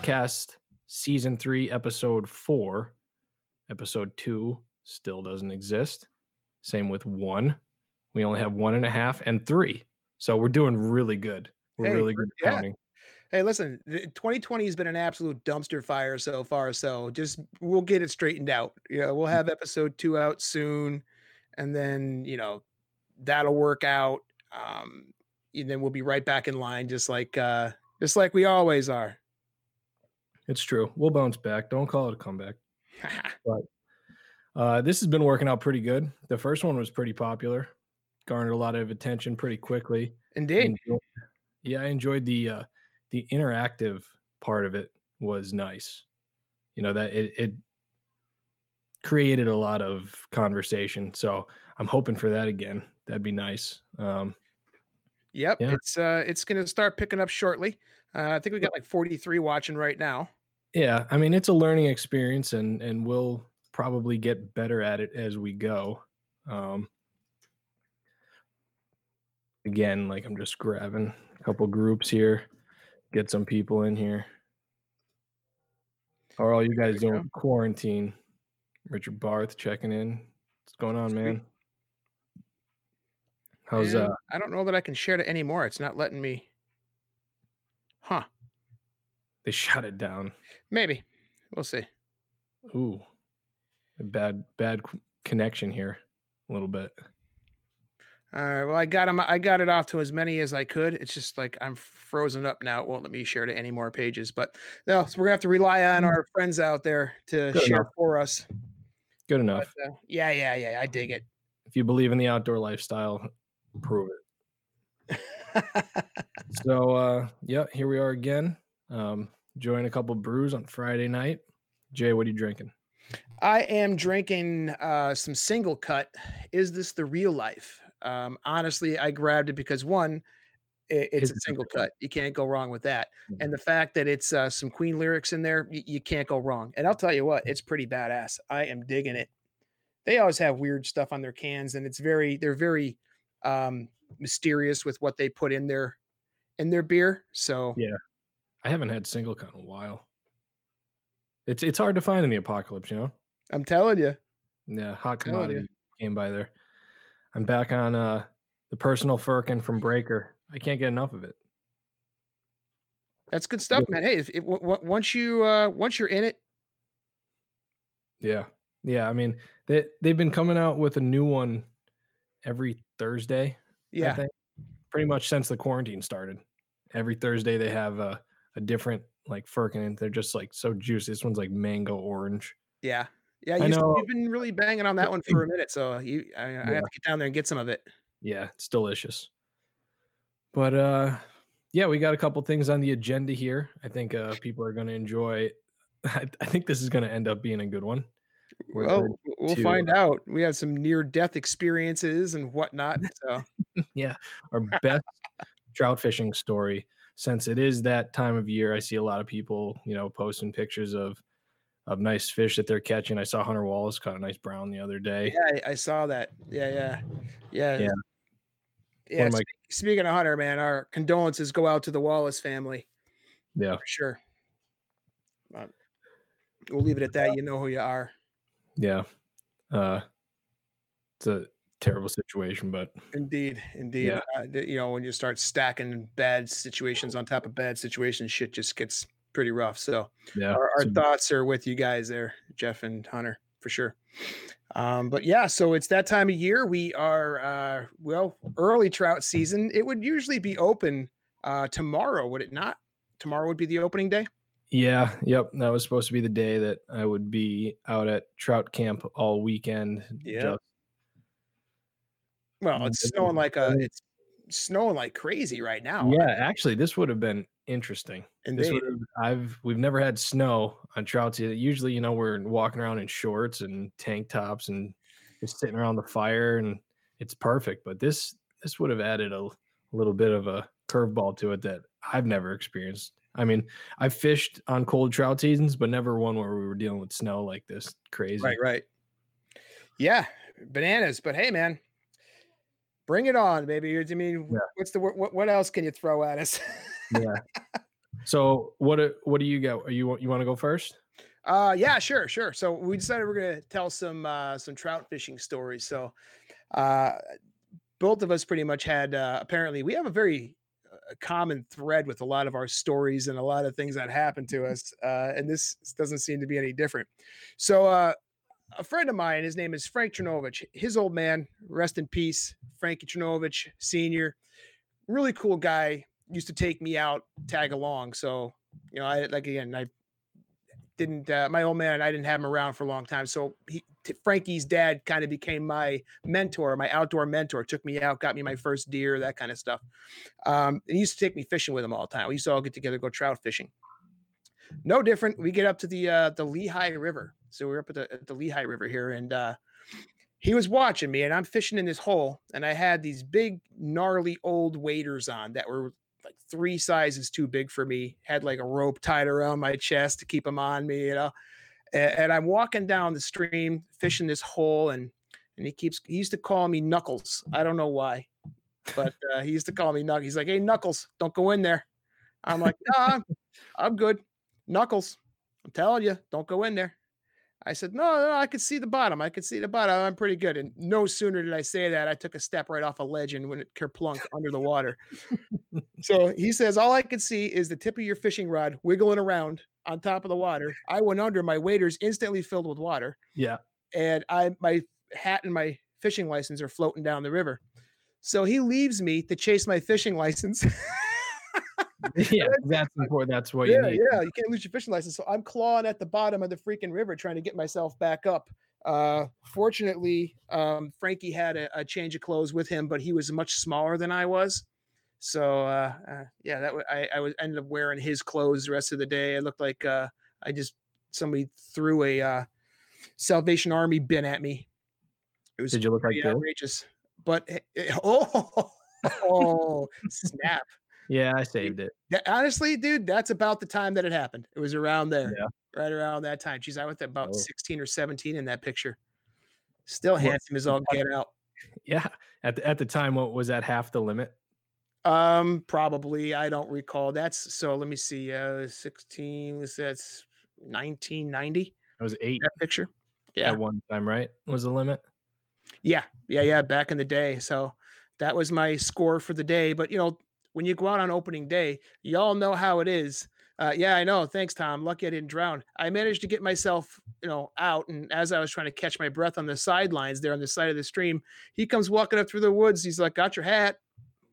podcast, season three, episode four. Episode two still doesn't exist. Same with one. We only have one and a half and three. So we're doing really good. We're Hey, really good yeah. counting. Hey, listen, 2020 has been an absolute dumpster fire so far. So just we'll get it straightened out. Yeah, we'll have episode two out soon, and then you know that'll work out. Um, and then we'll be right back in line, just like uh, just like we always are. It's true. We'll bounce back. Don't call it a comeback. Uh, this has been working out pretty good. The first one was pretty popular, garnered a lot of attention pretty quickly. Indeed. enjoy- yeah, I enjoyed the uh, the interactive part of it was nice. You know that it it created a lot of conversation. So I'm hoping for that again. That'd be nice. Um, Yep, Yeah. it's uh, it's gonna start picking up shortly. Uh, I think we got like 43 watching right now. Yeah, I mean it's a learning experience, and and we'll probably get better at it as we go. Um, again, like I'm just grabbing a couple groups here, get some people in here. How are all you guys doing go. quarantine? Richard Barth checking in. What's going on, man? How's uh I don't know that I can share it anymore. It's not letting me. Huh? They shut it down. Maybe. We'll see. Ooh. A bad bad connection here a little bit. All right. Well, I got him. I got it off to as many as I could. It's just like I'm frozen up now. It won't let me share to any more pages. But no, so we're gonna have to rely on our friends out there to Good share enough. for us. Good But, enough. uh, yeah, yeah, yeah. I dig it. If you believe in the outdoor lifestyle, prove it. So uh yeah, here we are again. Um enjoying a couple brews on Friday night. Jay, what are you drinking? I am drinking uh, some SingleCut. Is this the real life? Um, honestly, I grabbed it because one, i- it's Is a SingleCut. You can't go wrong with that. Mhm. And the fact that it's uh, some Queen lyrics in there, y- you can't go wrong. And I'll tell you what, it's pretty badass. I am digging it. They always have weird stuff on their cans, and it's very, they're very um, mysterious with what they put in their in their beer. So Yeah. I haven't had SingleCut in a while. It's it's hard to find in the apocalypse, you know? I'm telling you, Yeah, hot commodity came by there. I'm back on uh the personal firkin from Breaker. I can't get enough of it. that's good stuff, man. Hey, if, if, w- w- once you uh, once you're in it, Yeah. Yeah. I mean, they they've been coming out with a new one every Thursday. Yeah. Pretty much since the quarantine started. Every Thursday they have a, a different like firkin. They're just like so juicy. This one's like mango orange. Yeah, yeah. You, have been really banging on that one for a minute, so you, I, I Yeah. have to get down there and get some of it. Yeah, it's delicious. But uh yeah, we got a couple things on the agenda here. I think uh people are gonna enjoy I, I think this is gonna end up being a good one. We're Well, we'll to, find out. We have some near-death experiences and whatnot. So yeah, our best trout fishing story since it is that time of year. I see a lot of people, you know, posting pictures of of nice fish that they're catching. I saw Hunter Wallace caught a nice brown the other day. yeah, I, I saw that. Yeah, yeah, yeah, Yeah. yeah. my- speaking of Hunter, man, our condolences go out to the Wallace family Yeah. for sure. We'll leave it at that. You know who you are. Yeah. Uh it's a terrible situation, but Indeed, indeed. Yeah. Uh, you know, when you start stacking bad situations on top of bad situations, shit just gets pretty rough. So yeah. our, our thoughts are with you guys there, Jeff and Hunter, for sure. Um, but yeah, so it's that time of year. We are uh, well, early trout season. It would usually be open uh, tomorrow, would it not? Tomorrow would be the opening day. Yeah, yep. That was supposed to be the day that I would be out at trout camp all weekend. Yeah. just- Well, it's snowing like a it's snowing like crazy right now. yeah, actually, this would have been interesting. This indeed. would have, I've we've never had snow on trout season. Usually, you know, we're walking around in shorts and tank tops and just sitting around the fire, and it's perfect. But this this would have added a, little bit of a curveball to it that I've never experienced. I mean, I've fished on cold trout seasons, but never one where we were dealing with snow like this. Crazy. Right, right. Yeah, bananas. But hey, man, bring it on, baby. I mean, Yeah. what's the what? What else can you throw at us? yeah. So what do- what do you got? Are you you want to go first? Uh, yeah, sure, sure. So we decided we're gonna tell some uh, some trout fishing stories. So, uh, both of us pretty much had. Uh, apparently, we have a very uh, common thread with a lot of our stories and a lot of things that happened to us. Uh, and this doesn't seem to be any different. So, uh, a friend of mine, his name is Frank Chernovich. His old man, rest in peace, Frankie Chernovich Senior. Really cool guy. Used to take me out, tag along. So, you know, I like again, I didn't uh, my old man I didn't have him around for a long time. So he t- Frankie's dad kind of became my mentor, my outdoor mentor. Took me out, got me my first deer, that kind of stuff. Um, and he used to take me fishing with him all the time. We used to all get together, go trout fishing. No different. We get up to the uh, the Lehigh River. So we're up at the, at the Lehigh River here, and uh, he was watching me, and I'm fishing in this hole, and I had these big, gnarly old waders on that were like three sizes too big for me. Had like a rope tied around my chest to keep them on me, you know. And, and I'm walking down the stream fishing this hole, and and he keeps he used to call me Knuckles. I don't know why, but uh, he used to call me Knuckles. He's like, "Hey Knuckles, don't go in there." I'm like, "No, I'm, I'm good." Knuckles, I'm telling you, don't go in there. I said, no, no, I could see the bottom. I could see the bottom. I'm pretty good. And no sooner did I say that, I took a step right off a ledge and went kerplunk under the water. so he says, all I could see is the tip of your fishing rod wiggling around on top of the water. I went under, my waders instantly filled with water. Yeah. And I my hat and my fishing license are floating down the river. So he leaves me to chase my fishing license. yeah, that's important. That's what yeah, you need. yeah, you can't lose your fishing license. So I'm clawing at the bottom of the freaking river trying to get myself back up. Uh, fortunately, um, Frankie had a, a change of clothes with him, but he was much smaller than I was. So uh, uh, yeah, that w- I, I was ended up wearing his clothes the rest of the day. I looked like uh, I just somebody threw a uh, Salvation Army bin at me. It was Did you look like pretty Bill? But eh, eh, oh, oh snap! Yeah, I saved it. Yeah, honestly, dude, that's about the time that it happened. It was around there, Yeah. right around that time. Geez, I was about Oh. 16 or 17 in that picture. Still Well, handsome as all get out. Yeah. At the, at the time, what was that half the limit? Um, probably I don't recall. That's so. Let me see. Uh, 16 was that's 1990. It was eight That picture. Yeah, at one time, right? Was the limit? yeah, yeah, yeah. Back in the day, so that was my score for the day. But you know, when you go out on opening day, y'all know how it is. Uh, yeah, I know. Thanks, Tom. Lucky I didn't drown. I managed to get myself, you know, out. And as I was trying to catch my breath on the sidelines there on the side of the stream, he comes walking up through the woods. He's like, "Got your hat."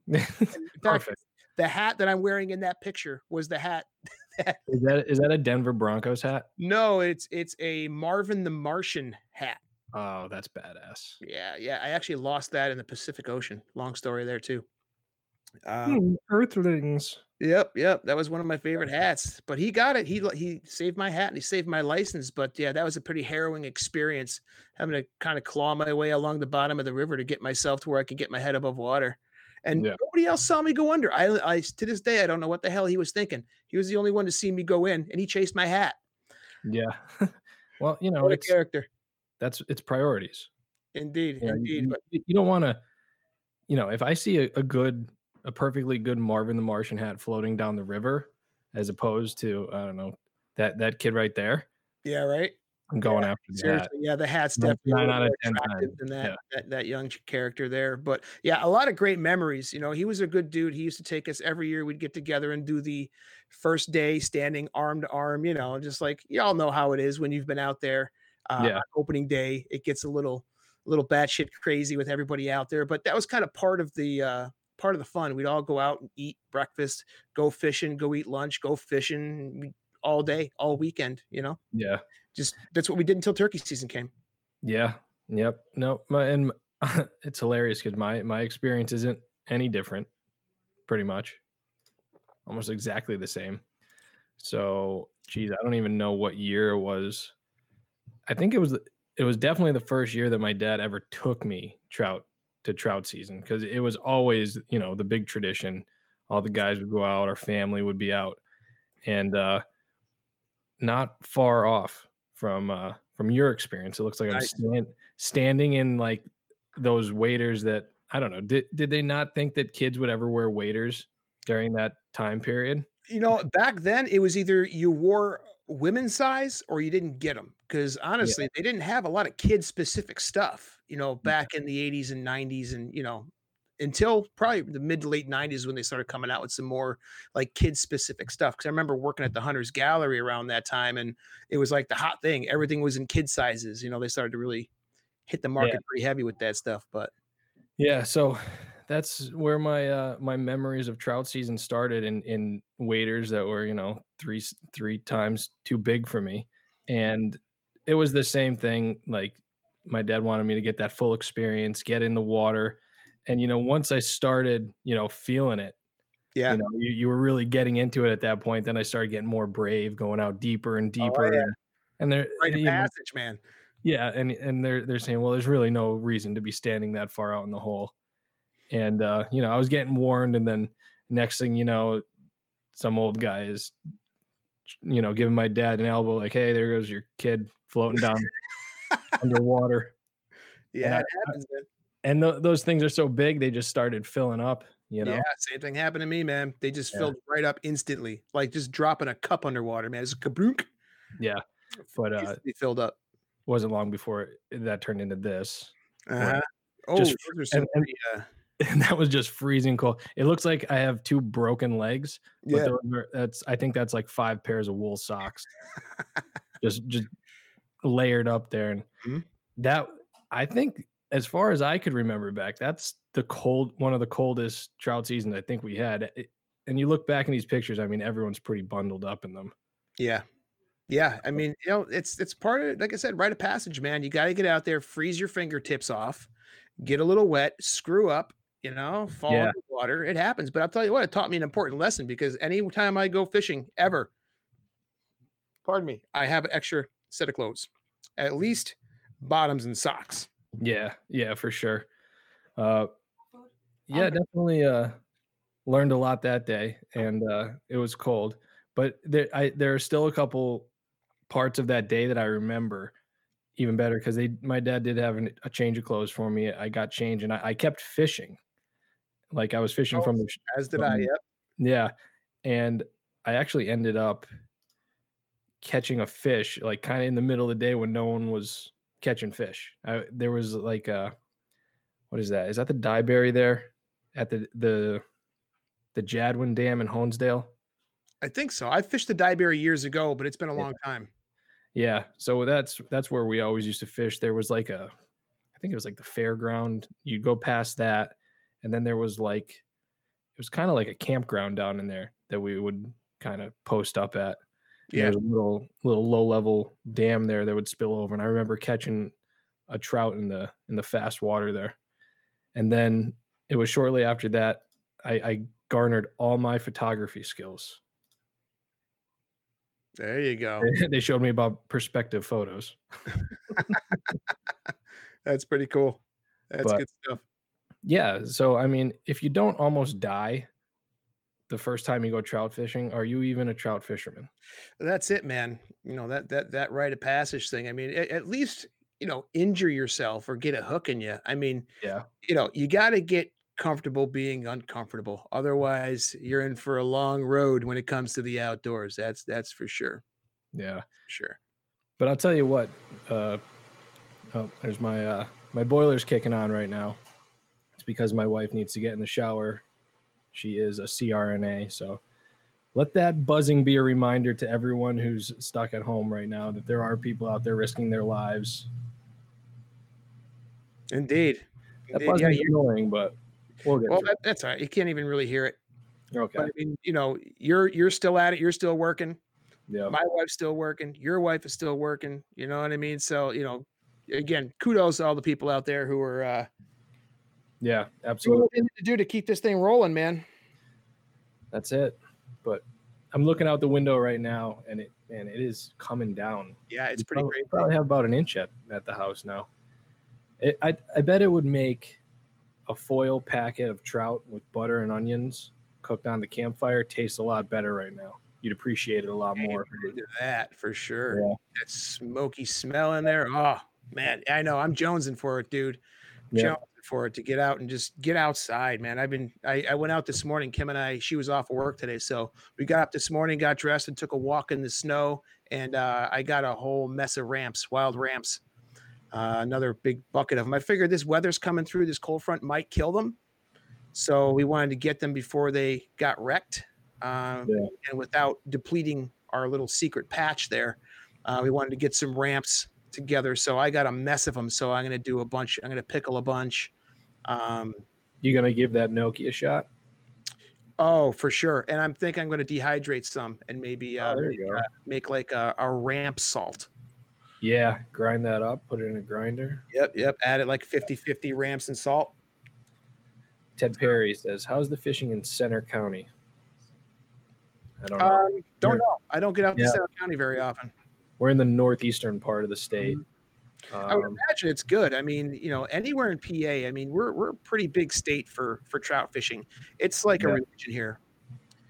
Perfect. the hat that I'm wearing in that picture was the hat. Is that is that a Denver Broncos hat? No, it's it's a Marvin the Martian hat. Oh, that's badass. Yeah, yeah. I actually lost that in the Pacific Ocean. Long story there too. Um, Earthlings. Yep, yep. That was one of my favorite hats. But he got it. He he saved my hat and he saved my license. But yeah, that was a pretty harrowing experience having to kind of claw my way along the bottom of the river to get myself to where I could get my head above water. And Yeah. nobody else saw me go under. I, I to this day I don't know what the hell he was thinking. He was the only one to see me go in, and he chased my hat. Yeah. well, you know, What a character, that's it's priorities. indeed, you- indeed. you, But you don't want to, you know, if I see a, a good, a perfectly good Marvin the Martian hat floating down the river, as opposed to I don't know that that kid right there, yeah, right. I'm going after the hat. Seriously, yeah, the hat's definitely nine out of more 10 attractive than that, yeah. that that young character there. But yeah, a lot of great memories. You know, he was a good dude. He used to take us every year. We'd get together and do the first day standing arm to arm. You know, just like y'all know how it is when you've been out there. Uh, Yeah. opening day, it gets a little little batshit crazy with everybody out there. But that was kind of part of the uh, part of the fun. We'd all go out and eat breakfast, go fishing, go eat lunch, go fishing all day, all weekend. You know, Yeah. just that's what we did until turkey season came. Yeah. Yep. No. My and m- it's hilarious because my my experience isn't any different, pretty much, almost exactly the same. So, geez, I don't even know what year it was. I think it was it was definitely the first year that my dad ever took me trout to trout season because it was always you know the big tradition. All the guys would go out, our family would be out, and uh, not far off from uh, from your experience. It looks like I'm stand, standing in like those waders that I don't know. Did did they not think that kids would ever wear waders during that time period? You know, back then it was either you wore women's size or you didn't get them because honestly, Yeah. they didn't have a lot of kid specific stuff, you know, back in the 80s and 90s and, you know, until probably the mid to late 90s when they started coming out with some more like kid specific stuff. Cause I remember working at the Hunters Gallery around that time and it was like the hot thing. Everything was in kid sizes. You know, they started to really hit the Yeah. market pretty heavy with that stuff. But Yeah, so that's where my uh my memories of trout season started in in waders that were, you know, three three times too big for me. And it was the same thing like my dad wanted me to get that full experience, get in the water. And you know, once I started, you know, feeling it, yeah. you know, you, you were really getting into it at that point, then I started getting more brave, going out deeper and Oh, deeper. yeah. And, and there Rite of you know, man. yeah, and and they're they're saying, well, there's really no reason to be standing that far out in the hole. And uh, you know, I was getting warned, and then next thing you know, some old guy is, you know, giving my dad an elbow, like, hey, there goes your kid floating down underwater. Yeah, I- happens. And th- those things are so big, they just started filling up. You know, Yeah, same thing happened to me, man. They just Yeah. filled right up instantly, like just dropping a cup underwater, man. It's kaboom. yeah. But uh, Instantly filled up. wasn't long before it, that turned into this. Uh-huh. Oh, just- and- and- uh, And that was just freezing cold. It looks like I have two broken legs, But yeah. are, that's I think that's like five pairs of wool socks, just just layered up there, and Mhm. that I think as far as I could remember back, that's the cold one of the coldest trout seasons I think we had. It- and you look back in these pictures, I mean, everyone's pretty bundled up in them. Yeah. Yeah. I mean, you know, it's it's part of like I said, rite of passage, man. You gotta get out there, freeze your fingertips off, get a little wet, screw up, you know, fall Yeah. in the water. It happens. But I'll tell you what, it taught me an important lesson because anytime I go fishing ever, pardon me, I have an extra set of clothes. At least bottoms and socks. Yeah, yeah, for sure. Uh, yeah, definitely. Uh, learned a lot that day, and uh, it was cold. But there, I there are still a couple parts of that day that I remember even better because they my dad did have an, a change of clothes for me. I got changed, and I, I kept fishing. Like I was fishing Oh, from the As did I. Um, Yep. yeah, and I actually ended up catching a fish like kind of in the middle of the day when no one was catching fish. I, there was like a what is that? Is that the Dyberry there at the the the Jadwin Dam in Honesdale? I think so. I fished the Dyberry years ago, but it's been a Yeah. long time. Yeah, so that's that's where we always used to fish. There was like a, I think it was like the fairground. You'd go past that, and then there was like, it was kind of like a campground down in there that we would kind of post up at. Yeah. There's a little little low level dam there that would spill over, and I remember catching a trout in the in the fast water there. And then it was shortly after that I, I garnered all my photography skills. There you go. they showed me about perspective photos. That's pretty cool. That's But- good stuff. Yeah. So I mean, if you don't almost die the first time you go trout fishing, are you even a trout fisherman? That's it, man. You know, that that that rite of passage thing. I mean, at, at least, you know, injure yourself or get a hook in you. I mean, Yeah. you know, you got to get comfortable being uncomfortable. Otherwise, you're in for a long road when it comes to the outdoors. That's that's for sure. Yeah. Sure. But I'll tell you what, uh oh, there's my uh my boiler's kicking on right now. It's because my wife needs to get in the shower. She is a CRNA, so let that buzzing be a reminder to everyone who's stuck at home right now that there are people out there risking their lives. Indeed. That Indeed. Yeah, you- annoying, but we'll get well, that, that's all right. You can't even really hear it. it. Okay. But I mean, you know, you're you're still at it. You're still working. Yeah. my wife's still working your wife is still working you know what i mean so you know again kudos to all the people out there who are uh Yeah, doing absolutely. what to do to keep this thing rolling man That's it. But I'm looking out the window right now, and it and it is coming down. yeah it's We pretty probably, great Probably have about an inch at, at the house now. It, I I bet it would make a foil packet of trout with butter and onions cooked on the campfire taste a lot better right now. You'd appreciate it a lot more. that for sure Yeah. that smoky smell in there oh man i know i'm jonesing for it dude Yeah. For it to get out and just get outside, man. I've been I, I went out this morning. Kim and I, she was off of work today, so we got up this morning, got dressed, and took a walk in the snow. And uh, I got a whole mess of ramps, wild ramps. Uh, another big bucket of them. I figured this weather's coming through. This cold front might kill them, so we wanted to get them before they got wrecked, um, Yeah. and without depleting our little secret patch there. Uh, we wanted to get some ramps together. So I got a mess of them. So I'm going to do a bunch. I'm going to pickle a bunch. Um, You gonna give that gnocchi a shot? oh, for sure. And I'm thinking I'm going to dehydrate some and maybe uh, Oh, there you go. uh, make like a, a ramp salt. Yeah, grind that up, put it in a grinder. Yep. Yep. Add it like 50 50 ramps and salt. Ted Perry says, "How's the fishing in Centre County?" I don't know. Um, don't know. I don't get out to Centre County very often. We're in the northeastern part of the state. I would Um, imagine it's good. I mean, you know, anywhere in PA, I mean, we're we're a pretty big state for for trout fishing. It's like a Yeah. religion here.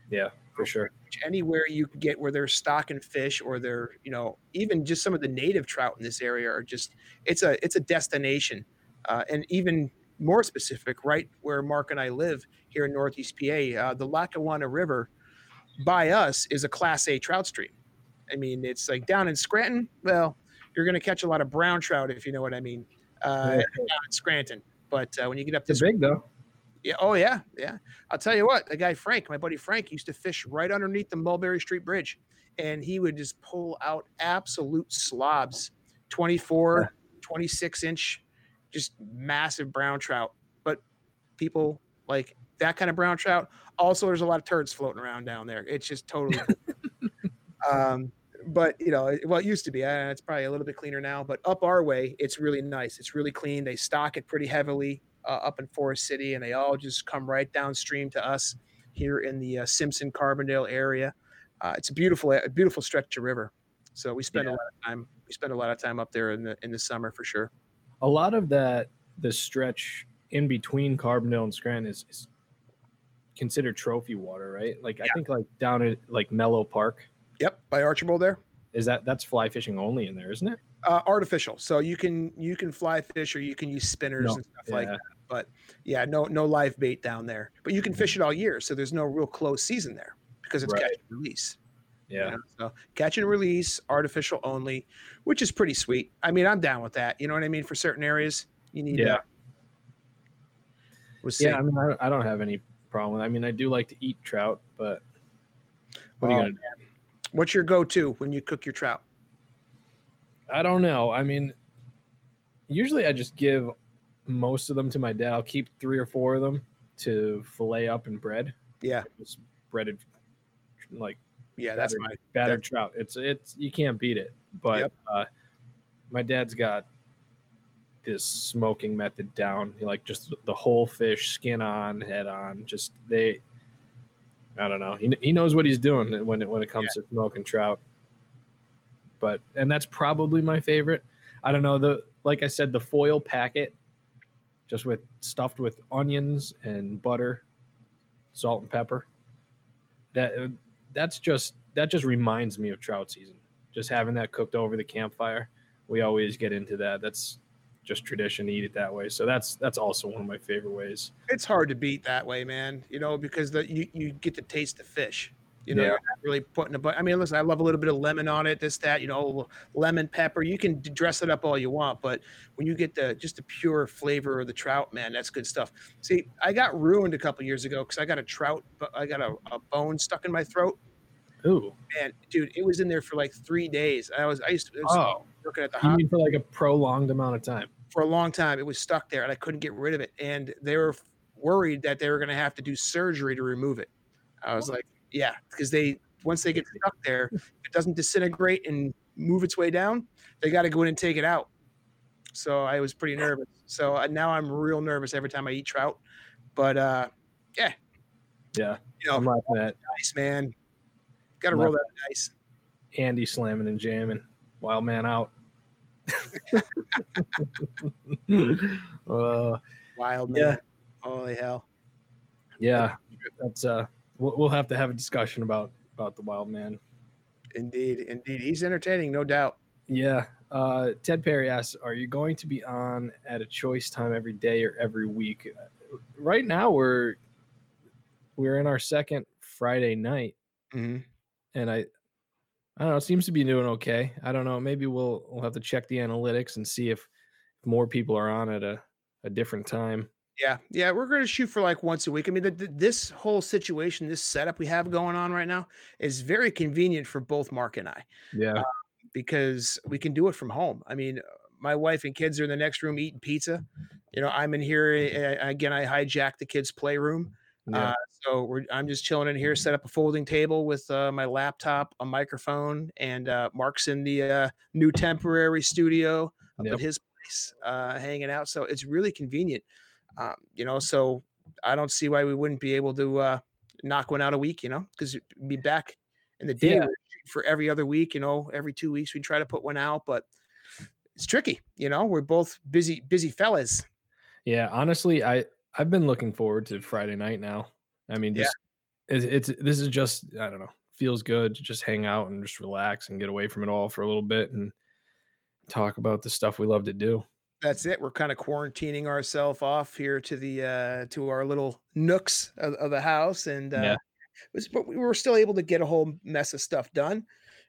yeah, for sure. anywhere you can get where they're stocking fish or they're you know even just some of the native trout in this area are just it's a it's a destination uh, and even more specific right where mark and i live here in northeast pa uh, the lackawanna river by us is a class a trout stream i mean it's like down in scranton well you're going to catch a lot of brown trout if you know what i mean uh, Yeah. down in scranton but uh, when you get up this big though. yeah. Oh yeah. Yeah. I'll tell you what. The guy Frank, my buddy Frank, used to fish right underneath the Mulberry Street Bridge, and he would just pull out absolute slobs, 24, 26 inch, just massive brown trout. But people like that kind of brown trout. Also, there's a lot of turds floating around down there. It's just totally. um, but you know, well, it used to be. Uh, it's probably a little bit cleaner now. But up our way, it's really nice. It's really clean. They stock it pretty heavily uh, up in Forest City, and they all just come right downstream to us here in the uh, Simpson Carbondale area. Uh, it's a beautiful, a beautiful stretch of river. So we spend a lot of time. We spend a lot of time up there in the in the summer for sure. A lot of that, the stretch in between Carbondale and Scranton is, is considered trophy water, right? Like I think like down at like Mellow Park, Yep, by Archbald there. is that that's fly fishing only in there, isn't it? Uh, artificial, so you can you can fly fish or you can use spinners No, and stuff like that. But yeah, no no live bait down there. But you can fish it all year, so there's no real close season there because it's Right. catch and release. you Yeah. know? So catch and release, artificial only, which is pretty sweet. I mean, I'm down with that. You know what I mean? For certain areas, you need. Yeah. We'll. Yeah, I mean, I, I don't have any problem. I mean, I do like to eat trout, but what are you gonna do? What's your go-to when you cook your trout? I don't know. I mean, usually I just give most of them to my dad. I'll keep three or four of them to fillet up and bread. Yeah, Just breaded, like yeah, that's battered, my. battered trout. It's it's you can't beat it. But Yep. uh, my dad's got this smoking method down. He like just the whole fish, skin on, head on. Just they. I don't know. He, he knows what he's doing when it when it comes to smoking trout. But and that's probably my favorite. I don't know the like I said the foil packet, just with stuffed with onions and butter, salt and pepper. That that's just that just reminds me of trout season. Just having that cooked over the campfire. We always get into that. That's just tradition to eat it that way. So that's that's also one of my favorite ways. It's hard to beat that way, man. You know, because the you, you get to taste the fish. You know, Yeah. not really putting a but. I mean, listen, I love a little bit of lemon on it. This, that, you know, lemon pepper. You can dress it up all you want, but when you get the just the pure flavor of the trout, man, that's good stuff. See, I got ruined a couple years ago because I got a trout, but I got a, a bone stuck in my throat. Ooh. Man, dude, it was in there for like three days. I was I used to I was Oh. working at the You hospital. mean for like a prolonged amount of time? For a long time. It was stuck there, and I couldn't get rid of it. And they were worried that they were going to have to do surgery to remove it. I was like, yeah, because they once they get stuck there, it doesn't disintegrate and move its way down, they got to go in and take it out. So I was pretty nervous. So now I'm real nervous every time I eat trout. But uh, Yeah. Yeah, you know, I'm laughing at nice man. Got to roll that dice. Andy slamming and jamming. Wild man out. uh, Wild man. Yeah. Holy hell. yeah, that's uh, we'll, we'll have to have a discussion about about the wild man. Indeed, indeed. He's entertaining, no doubt. Yeah. Uh, Ted Perry asks, "Are you going to be on at a choice time every day or every week?" Right now, we're we're in our second Friday night, Mhm. and I I don't know. It seems to be doing okay. I don't know. Maybe we'll we'll have to check the analytics and see if more people are on at a, a different time. Yeah, yeah, we're gonna shoot for like once a week. I mean, the, the, this whole situation, this setup we have going on right now, is very convenient for both Mark and I Yeah. because we can do it from home. I mean, uh, my wife and kids are in the next room eating pizza. You know, I'm in here uh, again. I hijacked the kids' playroom, Yeah. uh, so we're, I'm just chilling in here. Set up a folding table with uh, my laptop, a microphone, and uh, Mark's in the uh, new temporary studio up Yep. at his place, uh, hanging out. So it's really convenient. Um, you know, so I don't see why we wouldn't be able to uh, knock one out a week. You know, because be back in the day Yeah. for every other week. You know, every two weeks we try to put one out, but it's tricky. You know, we're both busy, busy fellas. Yeah, honestly, I I've been looking forward to Friday night now. I mean, Yeah. it's, it's this is just I don't know, feels good to just hang out and just relax and get away from it all for a little bit and talk about the stuff we love to do. That's it. We're kind of quarantining ourselves off here to the uh to our little nooks of, of the house, and uh, Yeah. was- but we were still able to get a whole mess of stuff done.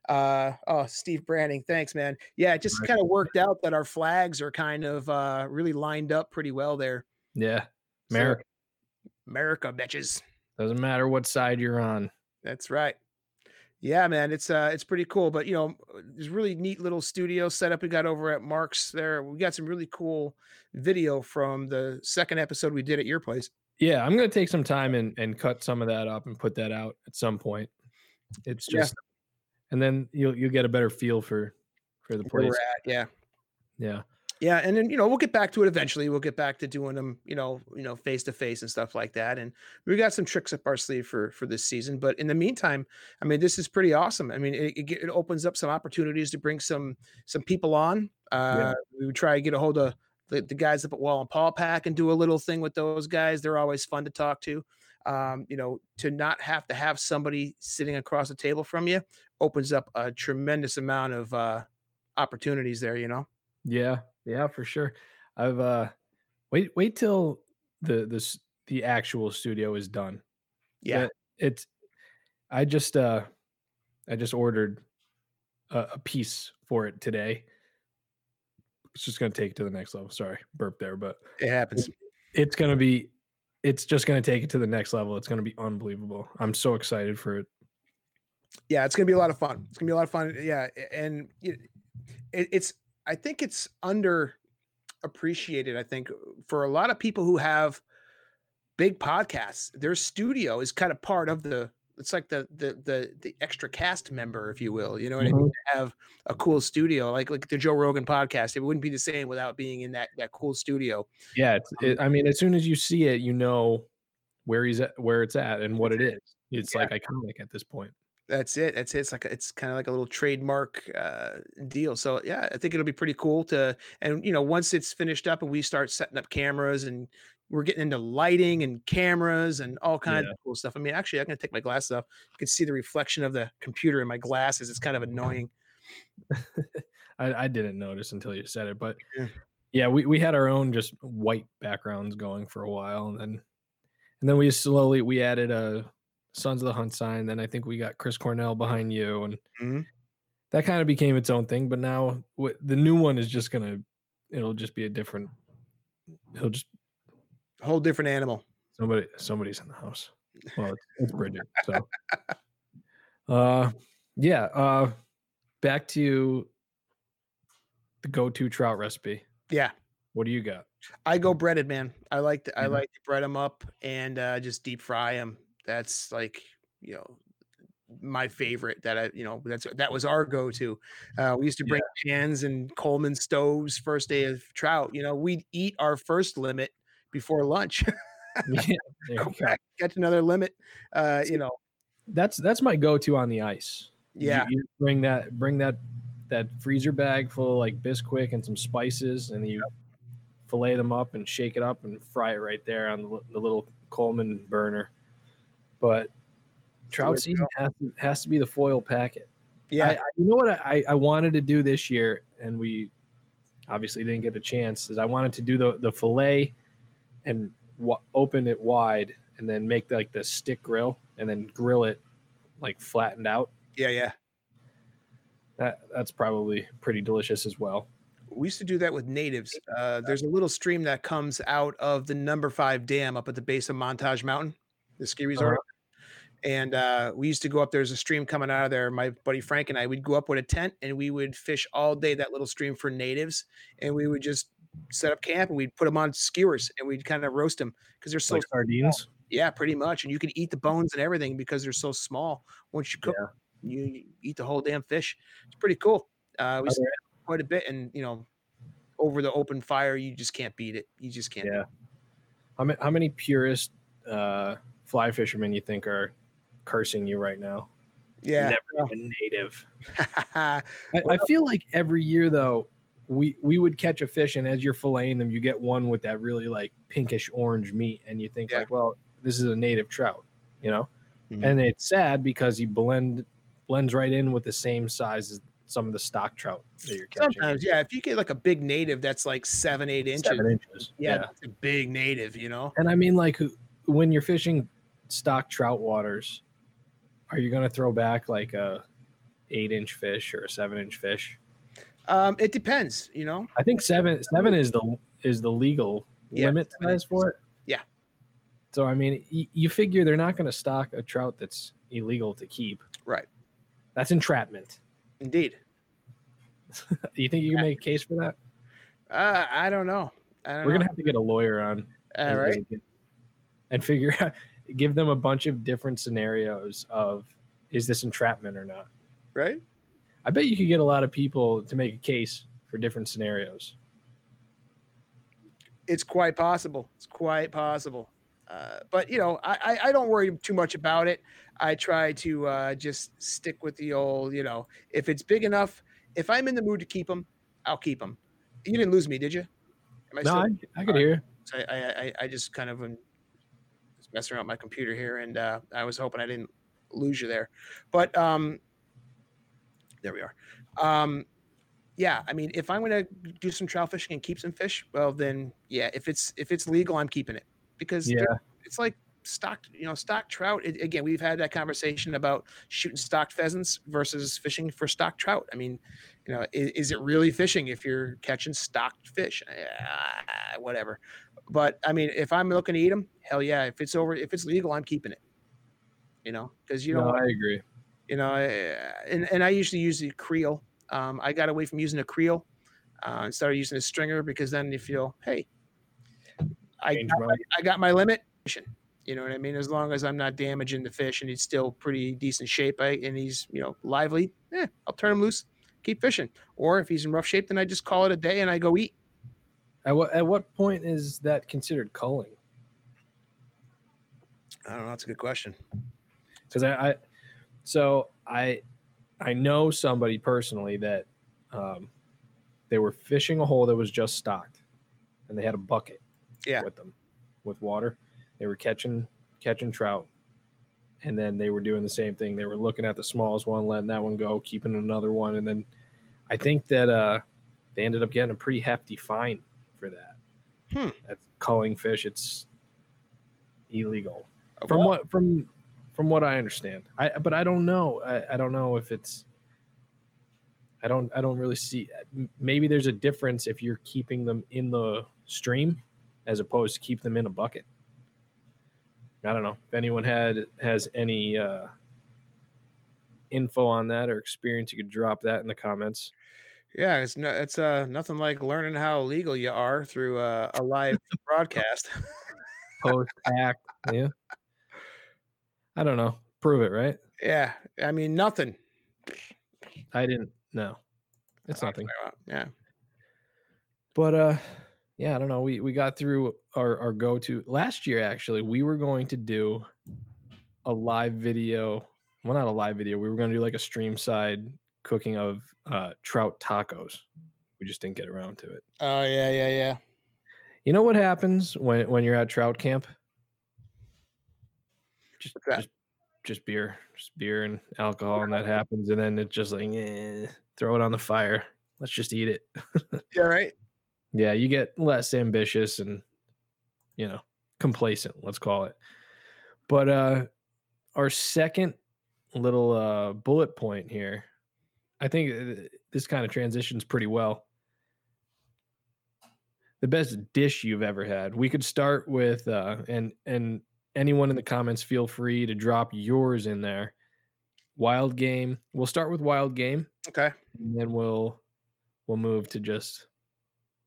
Uh oh, Steve Branding, thanks, man. Yeah, it just Right. kind of worked out that our flags are kind of uh really lined up pretty well there. Yeah, So, America America, bitches. doesn't matter what side you're on. That's right. Yeah, man, it's uh it's pretty cool. But you know, there's really neat little studio setup we got over at Mark's there. We got some really cool video from the second episode we did at your place. Yeah, I'm gonna take some time and and cut some of that up and put that out at some point. It's Yeah. just, and then you'll you'll get a better feel for for the place. at, yeah. Yeah, Yeah, and then you know we'll get back to it eventually. We'll get back to doing them, you know, you know, face to face and stuff like that. And we got some tricks up our sleeve for for this season. But in the meantime, I mean, this is pretty awesome. I mean, it, it, it opens up some opportunities to bring some some people on. Uh, We would try to get a hold of the, the guys up at Wallenpaupack and do a little thing with those guys. They're always fun to talk to. Um, you know, to not have to have somebody sitting across the table from you opens up a tremendous amount of uh, opportunities there. You know. yeah, yeah, for sure. I've uh, wait wait till the this the actual studio is done. Yeah. that it's i just uh i just ordered a, a piece for it today it's just going to take it to the next level sorry burp there but It happens. it's going to be it's just going to take it to the next level it's going to be unbelievable i'm so excited for it Yeah, it's gonna be a lot of fun. It's gonna be a lot of fun. Yeah, and it, it, it's I think it's under appreciated. I think for a lot of people who have big podcasts, their studio is kind of part of the. It's like the the the the extra cast member, if you will. You know what I mean? Mm-hmm. To have a cool studio, like like the Joe Rogan podcast, it wouldn't be the same without being in that that cool studio. yeah it's, um it, i mean as soon as you see it you know where he's at where it's at and what it is it's Yeah. like iconic at this point That's it. That's it. It's like a, it's kind of like a little trademark uh, deal. So yeah, I think it'll be pretty cool to and you know once it's finished up and we start setting up cameras and we're getting into lighting and cameras and all kinds Yeah. of cool stuff. I mean, actually, I'm gonna take my glasses off. You can see the reflection of the computer in my glasses. It's kind of annoying. I, I didn't notice until you said it, but Yeah. yeah, we, we had our own just white backgrounds going for a while, and then and then we slowly we added a Sons of the Hunt sign. Then I think we got Chris Cornell behind you, and Mhm. that kind of became its own thing. But now wh- the new one is just gonna it'll just be a different. He'll just Whole different animal. somebody somebody's in the house. Well, it's, it's Bridget. So, uh, yeah. Uh, back to the go-to trout recipe. Yeah, What do you got? I go breaded, man. I like to, I Mhm. like to bread them up and uh, just deep fry them. That's like you know my favorite. That I you know that's that was our go to. Uh, we used to bring pans and Coleman stoves first day of trout. You know we'd eat our first limit before lunch. Yeah, Go go. back, catch another limit. Uh, you know That's that's my go-to on the ice. Yeah you bring that bring that that freezer bag full of like Bisquick and some spices, and you fillet them up and shake it up and fry it right there on the, the little Coleman burner. But trout season has to, has to be the foil packet. Yeah. I, I, you know what I, I wanted to do this year, and we obviously didn't get the chance. Is I wanted to do the the fillet and w- open it wide, and then make like the stick grill, and then grill it like flattened out. yeah, yeah. That that's probably pretty delicious as well. We used to do that with natives. Uh, there's a little stream that comes out of the number five dam up at the base of Montage Mountain, the ski resort. And uh, we used to go up. There's a stream coming out of there. My buddy Frank and I, we'd go up with a tent and we would fish all day that little stream for natives. And we would just set up camp and we'd put them on skewers and we'd kind of roast them because they're so like sardines. Yeah, pretty much. And you can eat the bones and everything because they're so small. Once you cook, Yeah. you, eat the whole damn fish. It's pretty cool. Uh, we spent quite a bit, and you know, over the open fire, you just can't beat it. You just can't. Yeah. How many how many purist uh, fly fishermen you think are cursing you right now? Yeah. Never even native. Yeah. I, I feel like every year though, we we would catch a fish, and as you're filleting them, you get one with that really like pinkish orange meat, and you think Yeah. like, well, this is a native trout, you know. Mhm. And it's sad because he blend blends right in with the same size as some of the stock trout that you're catching. Sometimes, yeah. If you get like a big native that's like seven, eight inches, Seven inches. yeah, that's a big native. You know. And I mean, like, when you're fishing stock trout waters, are you going to throw back like a eight inch fish or a seven inch fish? Um, it depends. You know. I think seven seven is the is the legal Yeah, limit size for it. Yeah. So I mean, y- you figure they're not going to stock a trout that's illegal to keep. Right. That's entrapment. Indeed. Do you think you can make a case for that? Uh, I don't know. I don't We're know. gonna have to get a lawyer on All right. and figure out give them a bunch of different scenarios of is this entrapment or not. Right. I bet you could get a lot of people to make a case for different scenarios. It's quite possible. It's quite possible. Uh, but you know, I, I I don't worry too much about it. I try to uh, just stick with the old. You know, if it's big enough, if I'm in the mood to keep them, I'll keep them. You didn't lose me, did you? Am I No, I, I could hear. So I, I, I- just kind of was messing around my computer here, and uh, I was hoping I didn't lose you there. But um, there we are. Um, yeah, I mean, if I'm going to do some trout fishing and keep some fish, well, then yeah, if it's if it's legal, I'm keeping it because Yeah, it's like stocked, you know, stocked trout. It, again, we've had that conversation about shooting stocked pheasants versus fishing for stocked trout. I mean, you know, is, is it really fishing if you're catching stocked fish? Ah, whatever. But I mean, if I'm looking to eat them, hell yeah. If it's over, if it's legal, I'm keeping it. You know, because you know. no, I agree. you know, eh, and and I usually use the creel. Um, I got away from using a creel uh, and started using a stringer because then you feel, hey, I got, my- I got my limit. You know what I mean? As long as I'm not damaging the fish and he's still pretty decent shape, I, and he's you know lively, yeah, I'll turn him loose, keep fishing. Or if he's in rough shape, then I just call it a day and I go eat. At what at what point is that considered culling? I don't know. That's a good question. Because I, I, so I, I know somebody personally that, um, they were fishing a hole that was just stocked, and they had a bucket, Yeah. with them, with water. They were catching catching trout, and then they were doing the same thing. They were looking at the smallest one, letting that one go, keeping another one, and then I think that uh, they ended up getting a pretty hefty fine for that. Hmm. That's culling fish. It's illegal from Well, what from from what I understand. I but I don't know. I, I don't know if it's. I don't. I don't really see. Maybe there's a difference if you're keeping them in the stream, as opposed to keep them in a bucket. I don't know if anyone had has any uh, info on that or experience. You could drop that in the comments. Yeah, it's no, it's uh nothing like learning how illegal you are through uh, a live broadcast. Post act. Yeah. I don't know. Prove it, right? yeah, I mean nothing. I didn't. No, it's nothing. Yeah, But uh yeah, I don't know. We we got through our our go to last year actually. We were going to do a live video. Well, not a live video. We were going to do like a stream side cooking of uh trout tacos. We just didn't get around to it. Oh yeah, yeah, yeah. You know what happens when when you're at trout camp? Just just just beer, just beer and alcohol, and that happens, and then it's just like, eh, throw it on the fire. Let's just eat it. Yeah, right. yeah, you get less ambitious and you know complacent. Let's call it. But uh, our second little uh, bullet point here, I think uh, this kind of transitions pretty well. The best dish you've ever had. We could start with uh, and and anyone in the comments feel free to drop yours in there. Wild game. We'll start with wild game, Okay. and then we'll we'll move to just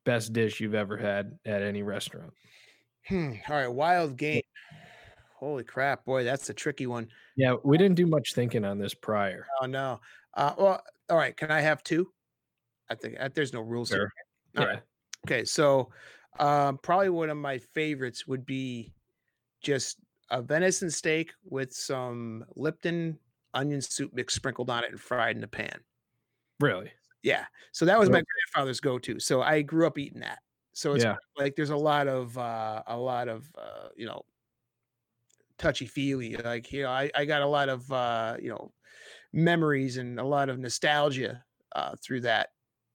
best dish you've ever had at any restaurant. Hmm. All right. Wild game. Holy crap, boy, that's a tricky one. Yeah, we didn't do much thinking on this prior. Oh no. Uh, well, all right. Can I have two? I think uh, there's no rules. here. Sure. All Yeah. Okay, so um, probably one of my favorites would be just a venison steak with some Lipton onion soup mix sprinkled on it and fried in a pan. Really? Yeah, so that was my grandfather's go-to. So I grew up eating that. So it's Yeah. like there's a lot of uh, a lot of uh, you know touchy feely. Like you know, I, I got a lot of uh, you know memories and a lot of nostalgia uh, through that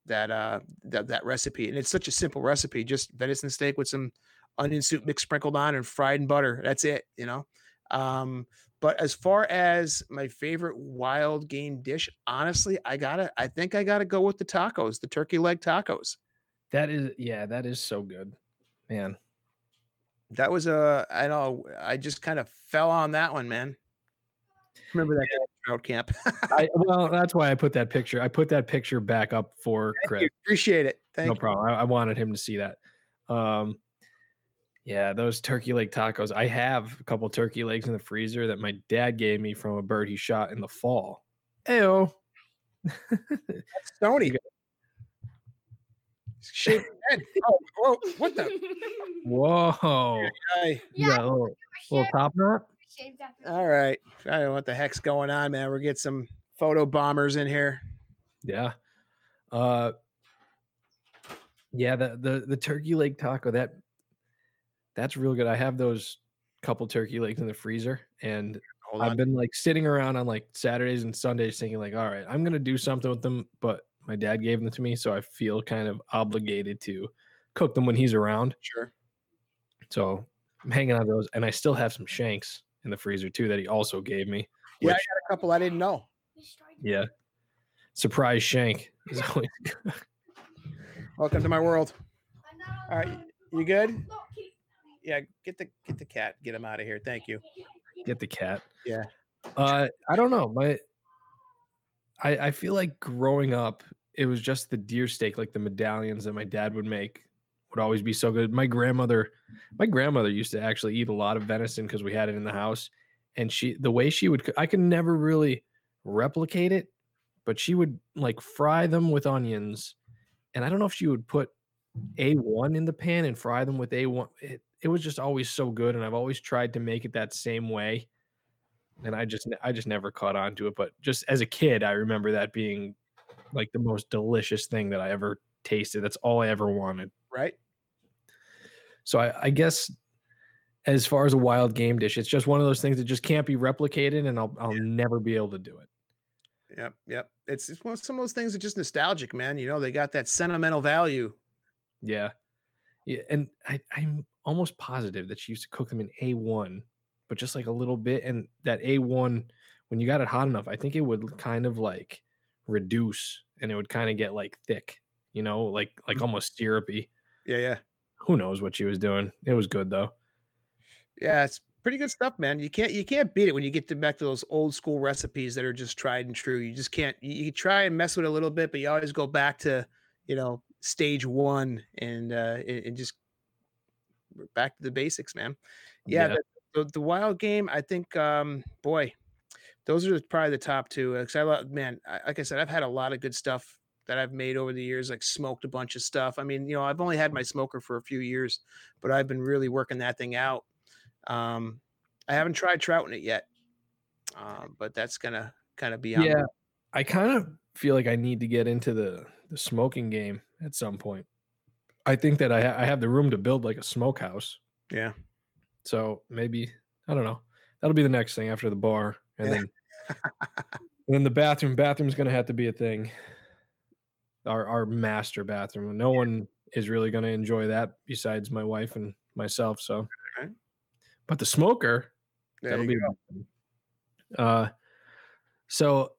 that uh that, that recipe. And it's such a simple recipe, just venison steak with some onion soup mix sprinkled on and fried in butter. That's it, you know. Um, but as far as my favorite wild game dish, honestly, I gotta I think I gotta go with the tacos, the turkey leg tacos. That is yeah, that is so good. Man. That was a I know I just kind of fell on that one, man. Remember that guy at trout camp? I well, that's why I put that picture. I put that picture back up for Thank Chris. you. Appreciate it. Thank no you. problem. I, I wanted him to see that. Um, yeah, those turkey leg tacos. I have a couple turkey legs in the freezer that my dad gave me from a bird he shot in the fall. Ew. Stony. Shake your head. Oh, whoa, what the? Whoa. Guy. You got a little, little top knot? Shaved after All right. I don't know what the heck's going on, man. We're getting some photo bombers in here. Yeah. Uh yeah, the the the turkey leg taco that that's real good. I have those couple turkey legs in the freezer and I've been like sitting around on like Saturdays and Sundays thinking like, all right, I'm gonna do something with them, but my dad gave them to me, so I feel kind of obligated to cook them when he's around. Sure. So I'm hanging on those, and I still have some shanks in the freezer too that he also gave me. Yeah, I got a couple I didn't know. yeah. Surprise shank is always good. Welcome to my world. All right, you good? Yeah, get the get the cat, get him out of here. Thank you. get the cat. Yeah. Uh, I don't know. My, I I feel like growing up, it was just the deer steak, like the medallions that my dad would make, would always be so good. My grandmother, my grandmother used to actually eat a lot of venison because we had it in the house, and she the way she would, I could never really replicate it, but she would like fry them with onions, and I don't know if she would put A1 in the pan and fry them with A1. It, it was just always so good, and I've always tried to make it that same way and I just I just never caught on to it. But just as a kid, I remember that being like the most delicious thing that I ever tasted. That's all I ever wanted. Right? So I, I guess as far as a wild game dish, it's just one of those things that just can't be replicated, and I'll I'll never be able to do it. Yep, yep. It's, it's one of some of those things that just nostalgic, man. You know, they got that sentimental value. Yeah, yeah, and I I'm almost positive that she used to cook them in A1, but just like a little bit, and that A1 when you got it hot enough, I think it would kind of like reduce, and it would kind of get like thick, you know, like like mm-hmm. almost syrupy. Yeah, yeah. Who knows what she was doing? It was good though. Yeah, it's pretty good stuff, man. You can't you can't beat it when you get to back to those old school recipes that are just tried and true. You just can't you, you try and mess with it a little bit, but you always go back to, you know, stage one and uh and, just back to the basics, man. Yeah, Yeah. The, the, the wild game, I think um boy, those are probably the top two. Because I love man, I, like I said, I've had a lot of good stuff that I've made over the years, like smoked a bunch of stuff. I mean, you know, I've only had my smoker for a few years, but I've been really working that thing out. Um, I haven't tried trouting it yet, um, but that's gonna kind of be on. Yeah, I kind of feel like I need to get into the the smoking game at some point. I think that I ha- I have the room to build like a smokehouse. yeah, So maybe I don't know. That'll be the next thing after the bar and then and then the bathroom. Bathroom's gonna have to be a thing. Our our master bathroom. No one is really gonna enjoy that besides my wife and myself. So, Right. but the smoker There that'll be go. uh so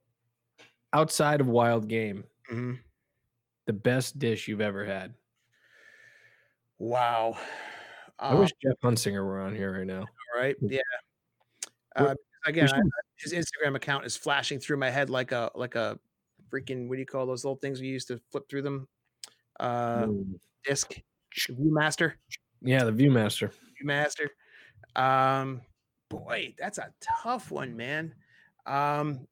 outside of wild game Mhm. the best dish you've ever had Wow. i Um, wish jeff hunsinger were on here right now all right. Yeah. Uh, again, I, his Instagram account is flashing through my head like a like a freaking what do you call those little things we used to flip through them? Uh, Mm. disc, ViewMaster, yeah the viewmaster ViewMaster. Um, boy, that's a tough one, man. Um,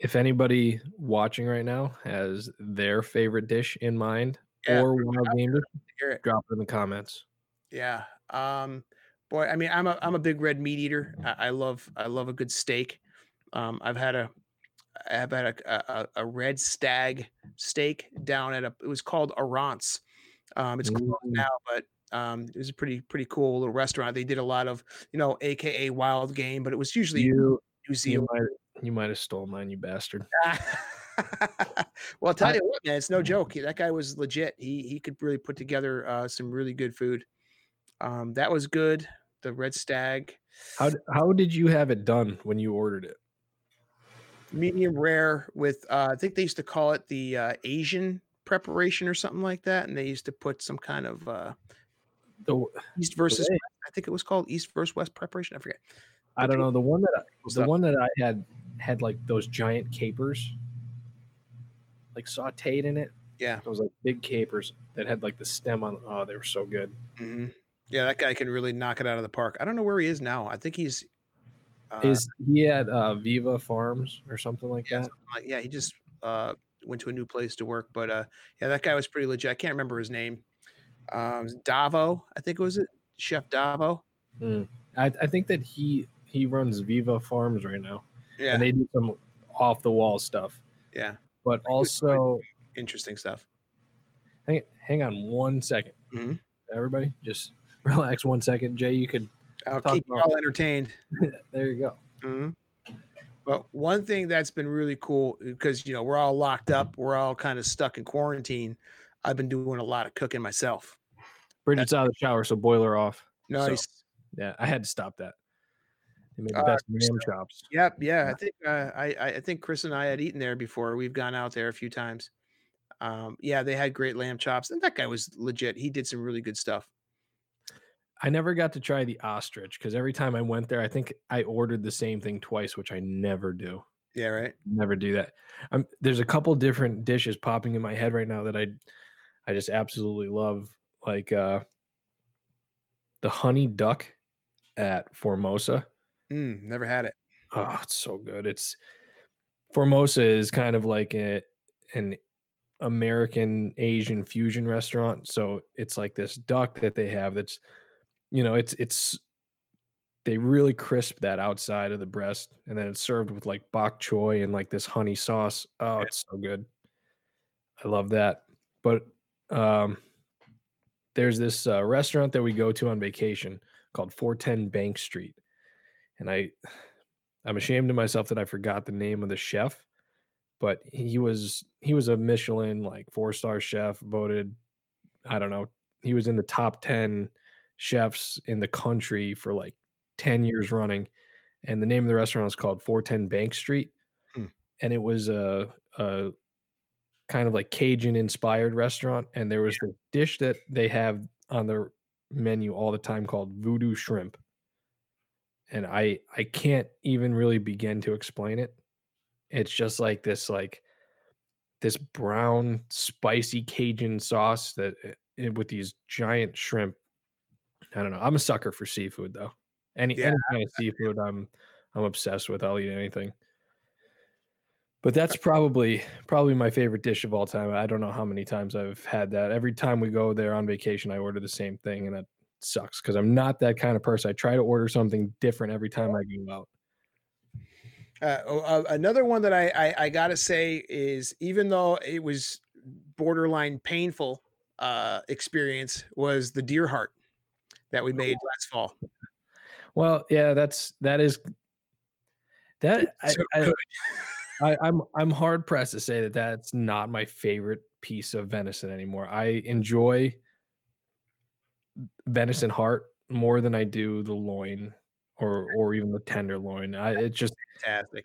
if anybody watching right now has their favorite dish in mind Yeah, or wild game dish, hear it. drop it in the comments Yeah. Um, boy, I mean, I'm a I'm a big red meat eater. I, I love I love a good steak. Um, I've had a I've had a, a a red stag steak down at a it was called Arance. Um, it's closed now, but um, it was a pretty pretty cool little restaurant. They did a lot of you know, AKA wild game, but it was usually you New you Zealand. might you might have stole mine you bastard well, I'll tell I- you what, man, it's no joke. That guy was legit. He he could really put together uh, some really good food. Um, that was good. The red stag, how, how did you have it done when you ordered it medium rare with uh, I think they used to call it the uh, Asian preparation or something like that, and they used to put some kind of uh, the, East versus West. I think it was called East versus West preparation. I forget. i don't know the one that I, the one that i had had like those giant capers like sauteed in it Yeah. it was like big capers that had like the stem on oh they were so good hmm Yeah, that guy can really knock it out of the park. I don't know where he is now. I think he's. Uh, is he at uh viva farms or something like yeah, that something like- yeah, he just uh, went to a new place to work. But uh, yeah, that guy was pretty legit. I can't remember his name. Um, Davo, I think it was it Chef Davo. Mm. I, I think that he he runs viva farms right now Yeah, and they do some off the wall stuff yeah, but also interesting stuff. hang, hang on one second. Mhm. everybody just relax one second jay you could I'll Talk keep you all entertained. there you go Mhm. But one thing that's been really cool because you know we're all locked up, we're all kind of stuck in quarantine. I've been doing a lot of cooking myself. bridget's out of the shower so boiler off Nice. yeah i had to stop that they made the Uh, best lamb chops Yep. Yeah. I think uh, I I I think Chris and I had eaten there before. We've gone out there a few times. Um, yeah, they had great lamb chops, and that guy was legit. He did some really good stuff. I never got to try the ostrich because every time I went there, I think I ordered the same thing twice, which I never do. Yeah. Right. Never do that. Um, there's a couple different dishes popping in my head right now that I, I just absolutely love, like uh, the honey duck at Formosa. Mm, never had it. Oh, it's so good. It's Formosa is kind of like a, an American Asian fusion restaurant. So it's like this duck that they have that's, you know, it's it's they really crisp that outside of the breast and then it's served with like bok choy and like this honey sauce. Oh, it's so good. I love that. But um there's this uh, restaurant that we go to on vacation called 410 Bank Street. And I I'm ashamed of myself that I forgot the name of the chef, but he was he was a Michelin like four star chef, voted I don't know, he was in the top 10 chefs in the country for like 10 years running. And the name of the restaurant was called 410 Bank Street. Hmm. And it was a, a kind of like Cajun inspired restaurant. And there was the dish that they have on their menu all the time called voodoo shrimp and i i can't even really begin to explain it it's just like this like this brown spicy cajun sauce that uh, it, with these giant shrimp i don't know i'm a sucker for seafood though. Any Yeah, any kind of seafood i'm i'm obsessed with i'll eat anything. But that's probably probably my favorite dish of all time i don't know how many times i've had that. Every time we go there on vacation i order the same thing and that sucks because I'm not that kind of person. I try to order something different every time I go out. Uh, oh, uh, another one that I, I I gotta say is even though it was borderline painful uh, experience was the deer heart that we made last fall. Well, yeah, that's that is that I, So I, good. I, I'm I'm hard pressed to say that that's not my favorite piece of venison anymore. I enjoy venison heart more than I do the loin or or even the tenderloin. I it just Fantastic.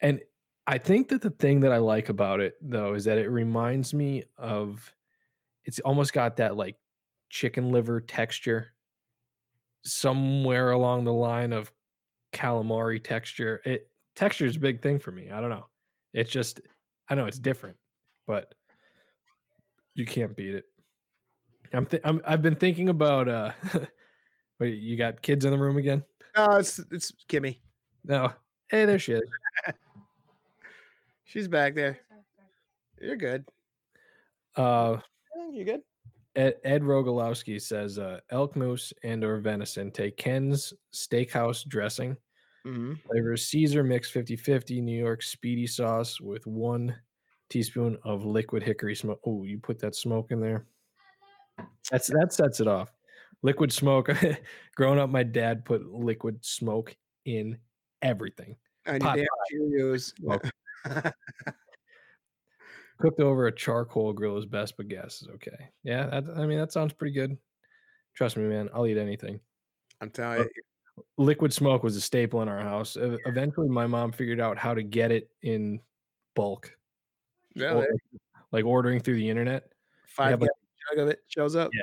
and I think that the thing that I like about it though is that it reminds me of it's almost got that like chicken liver texture somewhere along the line of calamari texture. It texture is a big thing for me. I don't know. It's just I know it's different, but you can't beat it. I'm, th- I'm I've been thinking about uh wait, you got kids in the room again? No, it's it's Kimmy. No. Hey, there she is. She's back there. You're good. Uh Yeah, You good? Ed, Ed Rogalowski says uh, elk moose and or venison take Ken's steakhouse dressing, hmm flavor Caesar mix 50-50 New York spiedie sauce with one teaspoon of liquid hickory smoke. Oh, you put that smoke in there. That's that sets it off. Liquid smoke. Growing up, my dad put liquid smoke in everything. And Pot your damn Cheerios. Cooked over a charcoal grill is best, but gas is okay. Yeah, that, I mean that sounds pretty good. Trust me, man. I'll eat anything. I'm telling you. liquid smoke was a staple in our house. E- Eventually, my mom figured out how to get it in bulk, Yeah, or- like ordering through the internet. five jug of it shows up. Yeah,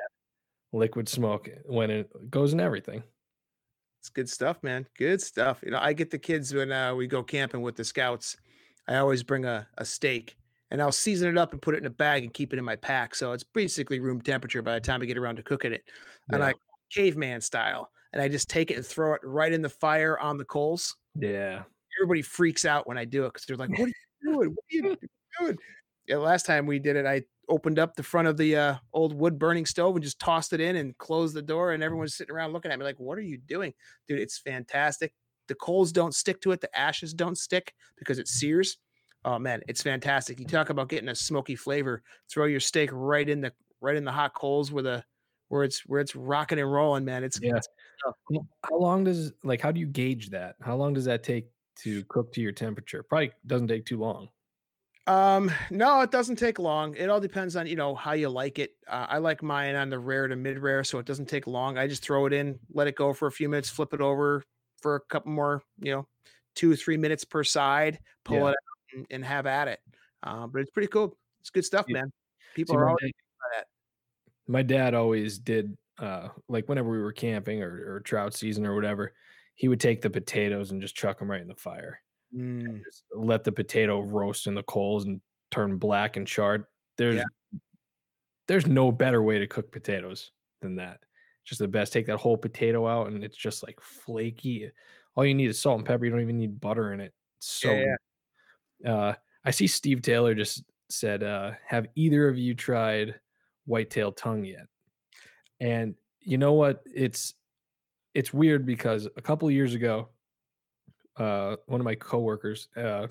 Liquid smoke when it goes in everything. It's good stuff, man. Good stuff. You know, I get the kids when uh, we go camping with the scouts. I always bring a, a steak and I'll season it up and put it in a bag and keep it in my pack. So it's basically room temperature by the time I get around to cooking it. And Yeah. I caveman style. And I just take it and throw it right in the fire on the coals. Yeah, Everybody freaks out when I do it because they're like, What are you doing? What are you doing? Yeah, last time we did it, I opened up the front of the uh, old wood burning stove and just tossed it in and closed the door. And everyone's sitting around looking at me like, What are you doing? Dude, it's fantastic. The coals don't stick to it, the ashes don't stick because it sears. Oh man, it's fantastic. You talk about getting a smoky flavor. Throw your steak right in the right in the hot coals where the where it's where it's rocking and rolling, man. It's Yeah. it's. How long does like how do you gauge that? How long does that take to cook to your temperature? Probably doesn't take too long. Um, no, it doesn't take long. It all depends on, you know, how you like it. Uh, I like mine on the rare to mid rare, so it doesn't take long. I just throw it in, let it go for a few minutes, flip it over for a couple more, you know, two or three minutes per side, pull Yeah. it out and, and have at it. Uh, but it's pretty cool. It's good stuff, Yeah. man. People See, are always that. my dad always did uh like whenever we were camping or, or trout season or whatever he would take the potatoes and just chuck them right in the fire Mm, just let the potato roast in the coals and turn black and charred there's there's no better way to cook potatoes than that just the best take that whole potato out and it's just like flaky all you need is salt and pepper you don't even need butter in it it's so Yeah, good. Uh i see steve taylor just said uh have either of you tried whitetail tongue yet? And you know what? It's it's weird because a couple years ago uh one of my coworkers uh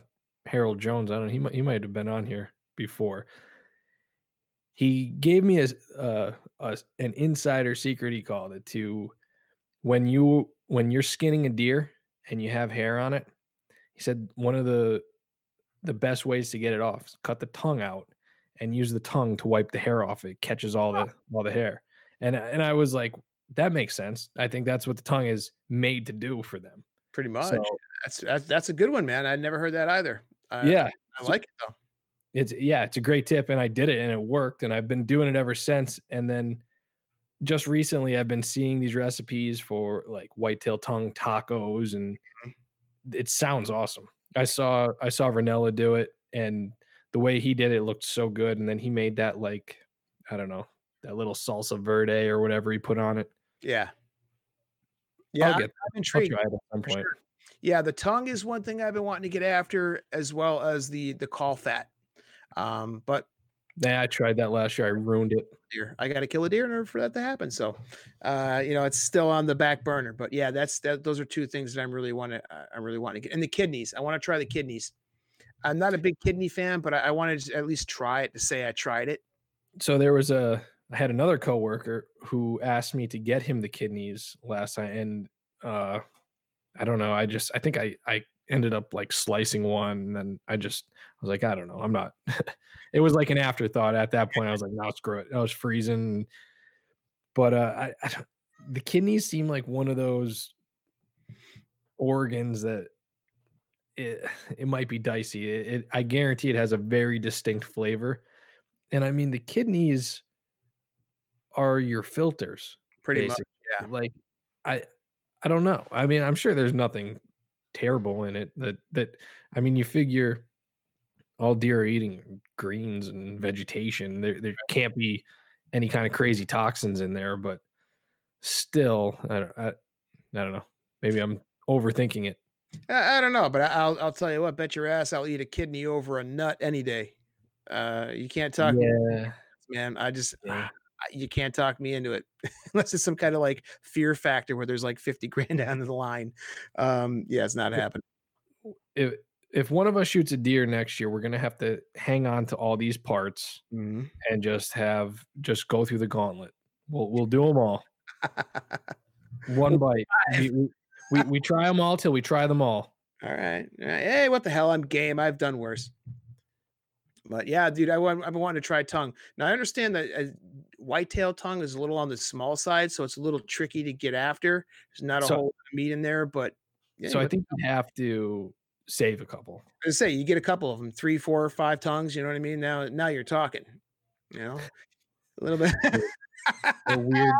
harold jones i don't know he might he might have been on here before. He gave me a, uh, a an insider secret he called it to when you when you're skinning a deer and you have hair on it he said one of the the best ways to get it off cut the tongue out and use the tongue to wipe the hair off. It catches all the all the hair. And I- and i was like that makes sense. I think that's what the tongue is made to do for them. Pretty much. so that's, that's that's a good one, man. I'd never heard that either. Uh, yeah. I like it though. it's yeah it's a great tip and i did it and it worked and i've been doing it ever since. And then just recently i've been seeing these recipes for like whitetail tongue tacos and it sounds awesome i saw i saw Rinella do it and the way he did it looked so good and then he made that like i don't know that little salsa verde or whatever he put on it Yeah. Yeah, i'll I'm get I'm i'll intrigued. try it at some point sure. Yeah, the tongue is one thing I've been wanting to get after, as well as the the caul fat. Um, but yeah i tried that last year i ruined it deer, I got to kill a deer in order for that to happen. So, uh, you know, it's still on the back burner. But yeah, that's that. Those are two things that I'm really want to. Uh, I really want to get, and the kidneys. I want to try the kidneys. I'm not a big kidney fan, but I, I wanted to at least try it to say I tried it. so there was a I had another coworker who asked me to get him the kidneys last time, and uh I don't know. I just I think I I ended up like slicing one and then I just I was like, I don't know. I'm not it was like an afterthought at that point. I was like, no, screw it. I was freezing. But uh I, I the kidneys seem like one of those organs that it it might be dicey. It, it, I guarantee it has a very distinct flavor. And I mean the kidneys are your filters. Pretty basically. much. Yeah. Like I I don't know. I mean, I'm sure there's nothing terrible in it that that I mean, you figure all deer are eating greens and vegetation. There there can't be any kind of crazy toxins in there, but still, I don't, I, I don't know. Maybe I'm overthinking it. I, I don't know, but I'll I'll tell you what. Bet your ass I'll eat a kidney over a nut any day. Uh, you can't talk, yeah, man. I just yeah. You can't talk me into it unless it's some kind of like fear factor where there's like 50 grand down the line. Um, yeah, it's not happening. If if one of us shoots a deer next year, we're gonna have to hang on to all these parts mm-hmm. and just have just go through the gauntlet. We'll we'll do them all. one bite. We, we, we try them all till we try them all. All right. Hey, what the hell? I'm game. I've done worse. But yeah, dude, I, want I've been wanting to try tongue. Now I understand that uh, whitetail tongue is a little on the small side, so it's a little tricky to get after. There's not a so, whole meat in there, but yeah, so I think you have to save a couple. I say you get a couple of them, three, four, five tongues. You know what I mean? Now, now you're talking. You know, a little bit. a weird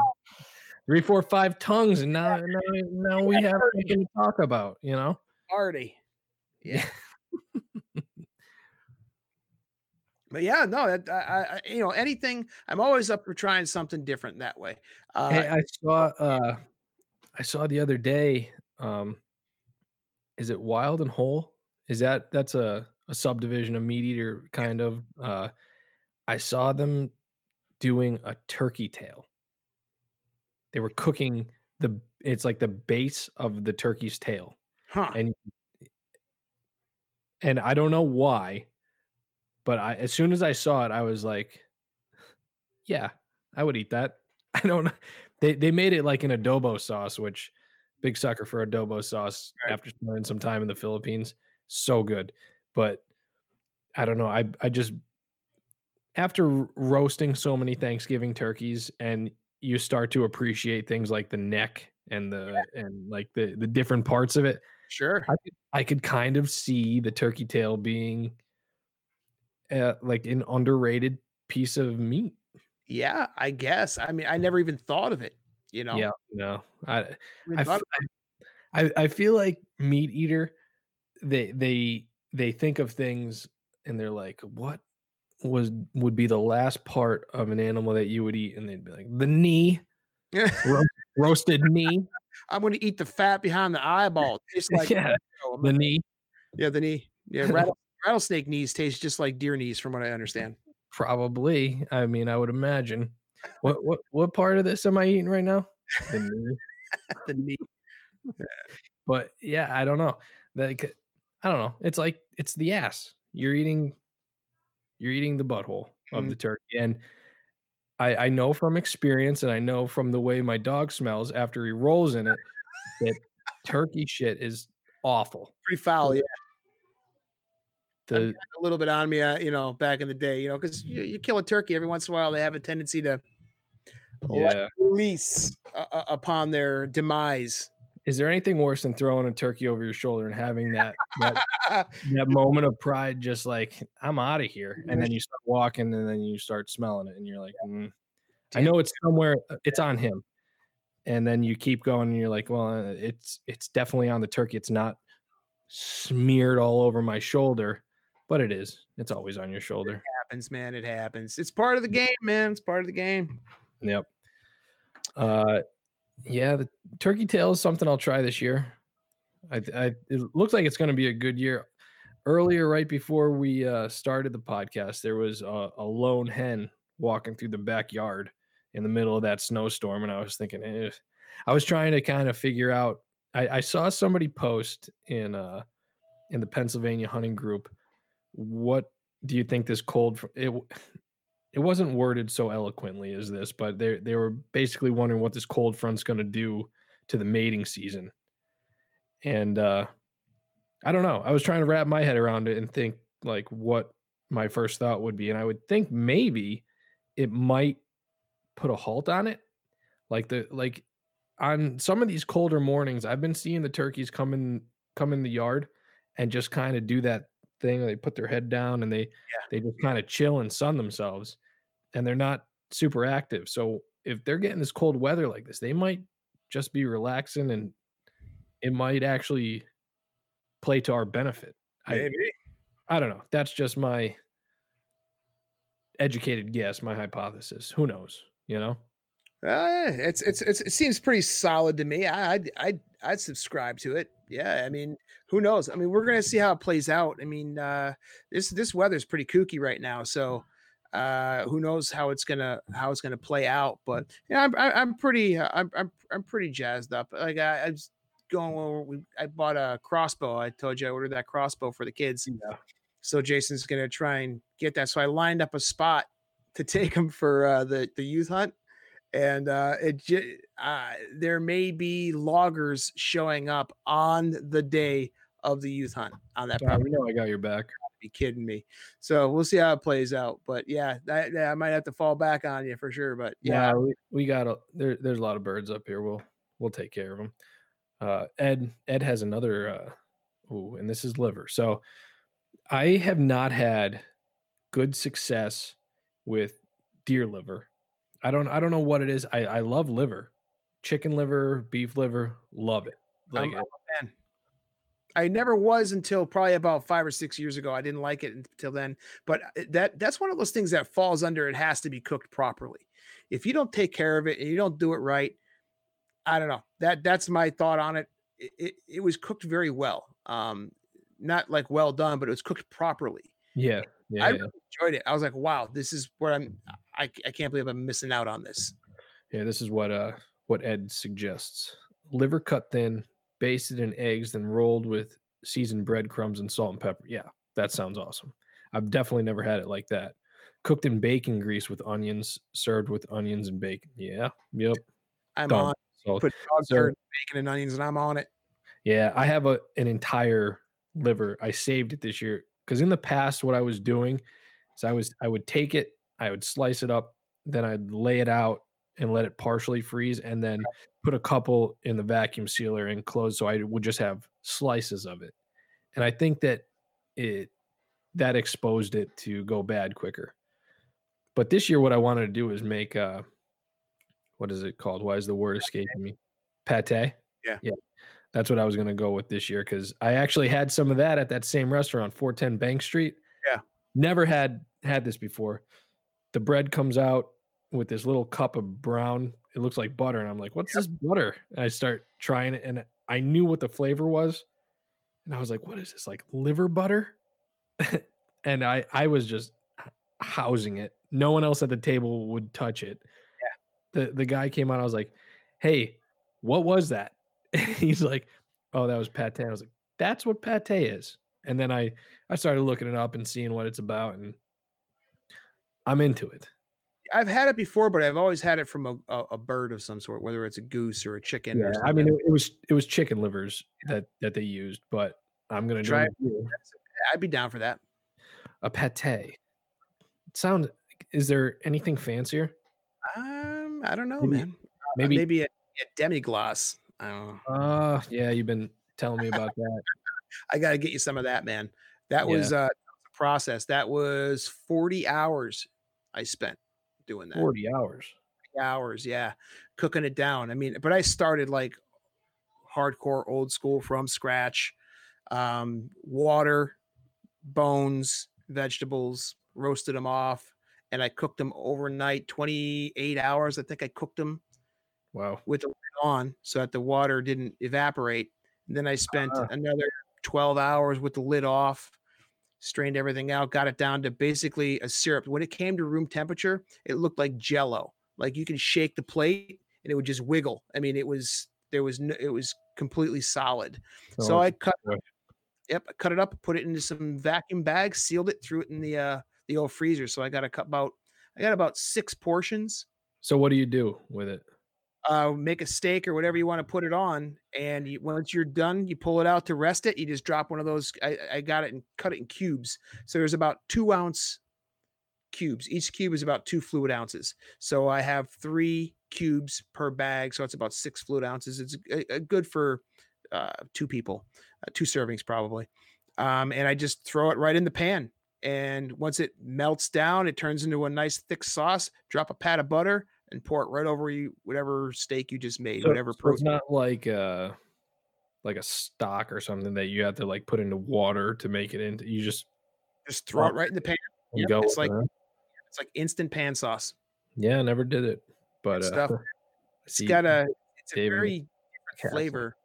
three, four, five tongues, and now now, now we have something to talk about. You know, party. Yeah. but yeah, no, I, I, you know, anything. I'm always up for trying something different that way. Uh, hey, I saw, uh, I saw the other day. Um, is it Wild and Whole? Is that that's a a subdivision of MeatEater kind of? Uh, I saw them doing a turkey tail. They were cooking the it's like the base of the turkey's tail. Huh. And and I don't know why, but I as soon as I saw it, I was like, yeah, I would eat that. I don't know. They they made it like an adobo sauce, which big sucker for adobo sauce right. after spending some time in the Philippines. So good. But I don't know. I I just after roasting so many Thanksgiving turkeys and you start to appreciate things like the neck and the yeah. and like the the different parts of it. Sure. I could, I could kind of see the turkey tail being uh, like an underrated piece of meat. Yeah, I guess. I mean, I never even thought of it, you know. Yeah, no. I I, I, I feel like MeatEater they they they think of things and they're like, what was would be the last part of an animal that you would eat, and they'd be like the knee, ro- roasted knee. I'm going to eat the fat behind the eyeball. Tastes like yeah, the knee. Yeah, the knee. Yeah, rattle, rattlesnake knees taste just like deer knees, from what I understand. Probably. I mean, I would imagine. What what what part of this am I eating right now? The knee. the knee. But yeah, I don't know. Like I don't know. It's like it's the ass. You're eating you're eating the butthole of mm-hmm. the turkey. And I, I know from experience and I know from the way my dog smells after he rolls in it that turkey shit is awful. Pretty foul, yeah. The, a little bit on me, uh, you know, back in the day, you know, because you, you, kill a turkey every once in a while, they have a tendency to yeah. release uh, uh, upon their demise. Is there anything worse than throwing a turkey over your shoulder and having that that, that moment of pride, just like I'm out of here, and then you start walking, and then you start smelling it, and you're like, mm. I know it's somewhere, uh, it's on him, and then you keep going, and you're like, well, uh, it's it's definitely on the turkey. It's not smeared all over my shoulder, but it is. It's always on your shoulder. It happens, man. It happens. It's part of the game, man. It's part of the game. Yep. Uh, yeah, the turkey tail is something I'll try this year. I, I it looks like it's going to be a good year. Earlier, right before we uh, started the podcast, there was a, a, lone hen walking through the backyard in the middle of that snowstorm, and I was thinking, eh. I was trying to kind of figure out. I, I saw somebody post in uh in the Pennsylvania hunting group. What do you think this cold? It it wasn't worded so eloquently as this, but they they were basically wondering what this cold front's going to do to the mating season. And uh I don't know. I was trying to wrap my head around it and think like what my first thought would be. And I would think maybe it might put a halt on it. Like the like on some of these colder mornings, I've been seeing the turkeys come in come in the yard and just kind of do that thing. They put their head down and they Yeah. they just kind of chill and sun themselves, and they're not super active. So if they're getting this cold weather like this, they might just be relaxing, and it might actually play to our benefit. I Maybe. I don't know. That's just my educated guess, my hypothesis. Who knows? You know? Uh, it's, it's it's it seems pretty solid to me. I I'd, I'd I'd subscribe to it. Yeah, I mean, who knows? I mean, we're gonna see how it plays out. I mean, uh, this this weather's pretty kooky right now, so uh, who knows how it's gonna how it's gonna play out? But yeah, I'm I- I'm pretty uh, I'm I'm I'm pretty jazzed up. Like I, I was going over. We I bought a crossbow. I told you I ordered that crossbow for the kids. Yeah. So Jason's gonna try and get that. So I lined up a spot to take him for uh, the the youth hunt and uh, it uh, there may be loggers showing up on the day of the youth hunt on that property. know I got your back. Be kidding me. So we'll see how it plays out. But yeah, that, that- I might have to fall back on you for sure. But yeah, Yeah, we, we got a there. There's a lot of birds up here. We'll we'll take care of them. Uh, Ed Ed has another. Uh, ooh, and this is liver. So I have not had good success with deer liver. I don't I don't know what it is. I I love liver, chicken liver, beef liver, love it. Like I'm- I'm. I never was until probably about five or six years ago. I didn't like it until then. But uh, that that's one of those things that falls under it has to be cooked properly. If you don't take care of it and you don't do it right, I don't know. That that's my thought on it. It, it, it was cooked very well. Um, not like well done, but it was cooked properly. yeah, yeah, I yeah. really enjoyed it. I was like, wow, this is where I'm. I, I can't believe I'm missing out on this. Yeah, this is what uh what Ed suggests. Liver cut thin, basted in eggs, then rolled with seasoned breadcrumbs and salt and pepper. Yeah, that sounds awesome. I've definitely never had it like that. Cooked in bacon grease with onions, served with onions and bacon. Yeah, yep. I'm Done. on. So Put dog so- turd, bacon, and onions, and I'm on it. yeah, I have a an entire liver. I saved it this year because in the past, what I was doing is I was I would take it, I would slice it up, then I'd lay it out and let it partially freeze, and then put a couple in the vacuum sealer and close, so I would just have slices of it. And I think that it that exposed it to go bad quicker. But this year, what I wanted to do is make uh, what is it called? Why is the word escaping me? Pate. Yeah. yeah. That's what I was going to go with this year because I actually had some of that at that same restaurant, 410 Bank Street. Yeah. Never had had this before. The bread comes out with this little cup of brown. It looks like butter, and I'm like, "What's this butter?" And I start trying it, and I knew what the flavor was, and I was like, "What is this? Like liver butter?" and I I was just housing it. No one else at the table would touch it. Yeah. The the guy came out. I was like, "Hey, what was that?" He's like, "Oh, that was pate." I was like, "That's what pate is." And then I I started looking it up and seeing what it's about, and I'm into it. I've had it before, but I've always had it from a, a, a bird of some sort, whether it's a goose or a chicken. Yeah, I mean, it, it was it was chicken livers that that they used, but I'm gonna Try it. I'd be down for that. a pate. Sound? Is there anything fancier? Um, I don't know, Maybe- man. Uh, Maybe. maybe a, a demi. I don't know. Uh yeah, you've been telling me about that. I got to get you some of that, man. That was uh, a process. That was 40 hours I spent doing that. Forty hours. hours, yeah, cooking it down. I mean, but I started like hardcore old school from scratch. Um, water, bones, vegetables, roasted them off, and I cooked them overnight, 28 hours. I think I cooked them Wow. with the lid on so that the water didn't evaporate. And then I spent Ah. another 12 hours with the lid off, strained everything out, got it down to basically a syrup. When it came to room temperature, it looked like jello. Like you can shake the plate and it would just wiggle. I mean, it was there was no, it was completely solid. So I cut yep, I cut it up, put it into some vacuum bags, sealed it, threw it in the uh the old freezer. So I got a cut about I got about six portions. So what do you do with it? Uh, make a steak or whatever you want to put it on, and you, once you're done, you pull it out to rest it. You just drop one of those. I, I got it and cut it in cubes. So there's about two ounce cubes. Each cube is about two fluid ounces. So I have three cubes per bag. So it's about six fluid ounces. It's a, a good for uh, two people, uh, two servings probably. Um, and I just throw it right in the pan. And once it melts down, it turns into a nice thick sauce. Drop a pat of butter and pour it right over you, whatever steak you just made, So, whatever so it's not like uh like a stock or something that you have to like put into water to make it into. You just Just throw it right in the pan. you Yep, go. it's like- it. It's like instant pan sauce. yeah, I never did it, but Good uh, stuff. It's got a it's a very Castle. flavor.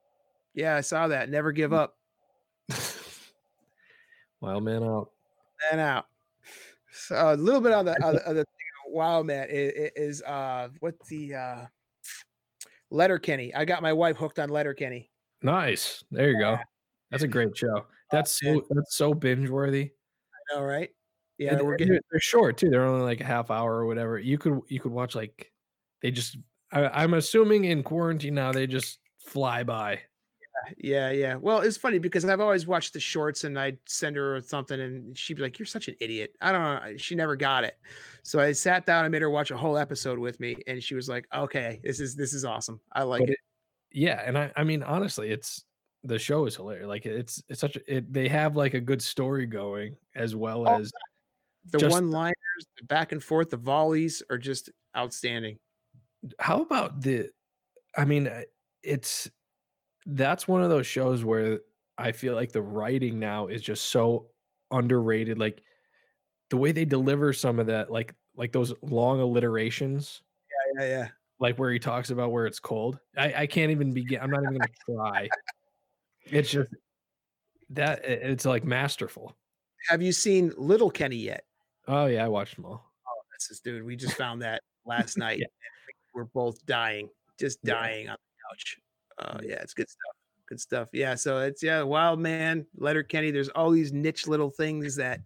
Yeah, I saw that. Never give up. Wild man out. And out. So a little bit on the other, other thing, wow, man, is, is uh what's the uh Letterkenny? I got my wife hooked on Letterkenny. Nice. There you go. That's a great show. That's so that's so binge worthy. I know, right? Yeah, they're, getting they're short too. They're only like a half hour or whatever. You could you could watch like they just. I, I'm assuming in quarantine now they just fly by. Yeah, yeah. Well, it's funny because I've always watched the shorts and I'd send her something and she'd be like, You're such an idiot. I don't know. She never got it. So I sat down and made her watch a whole episode with me and she was like, Okay, this is this is awesome. I like But it. Yeah, and I I mean honestly, it's the show is hilarious. Like it's it's such a it, they have like a good story going as well Oh, as The one liners, the back and forth, the volleys are just outstanding. how about the i mean uh, it's that's one of those shows where i feel like the writing now is just so underrated like the way they deliver some of that like like those long alliterations Yeah, yeah. Yeah. Like where he talks about where it's cold i i can't even begin i'm not even gonna try it's just that it's like masterful Have you seen Little Kenny yet? oh yeah i watched them all That's this is dude. We just found that last night. Yeah. We're both dying, just Yeah. dying on the couch. Yeah. yeah, it's good stuff. Good stuff. Yeah. So it's yeah, Wild Man, Letterkenny. There's all these niche little things that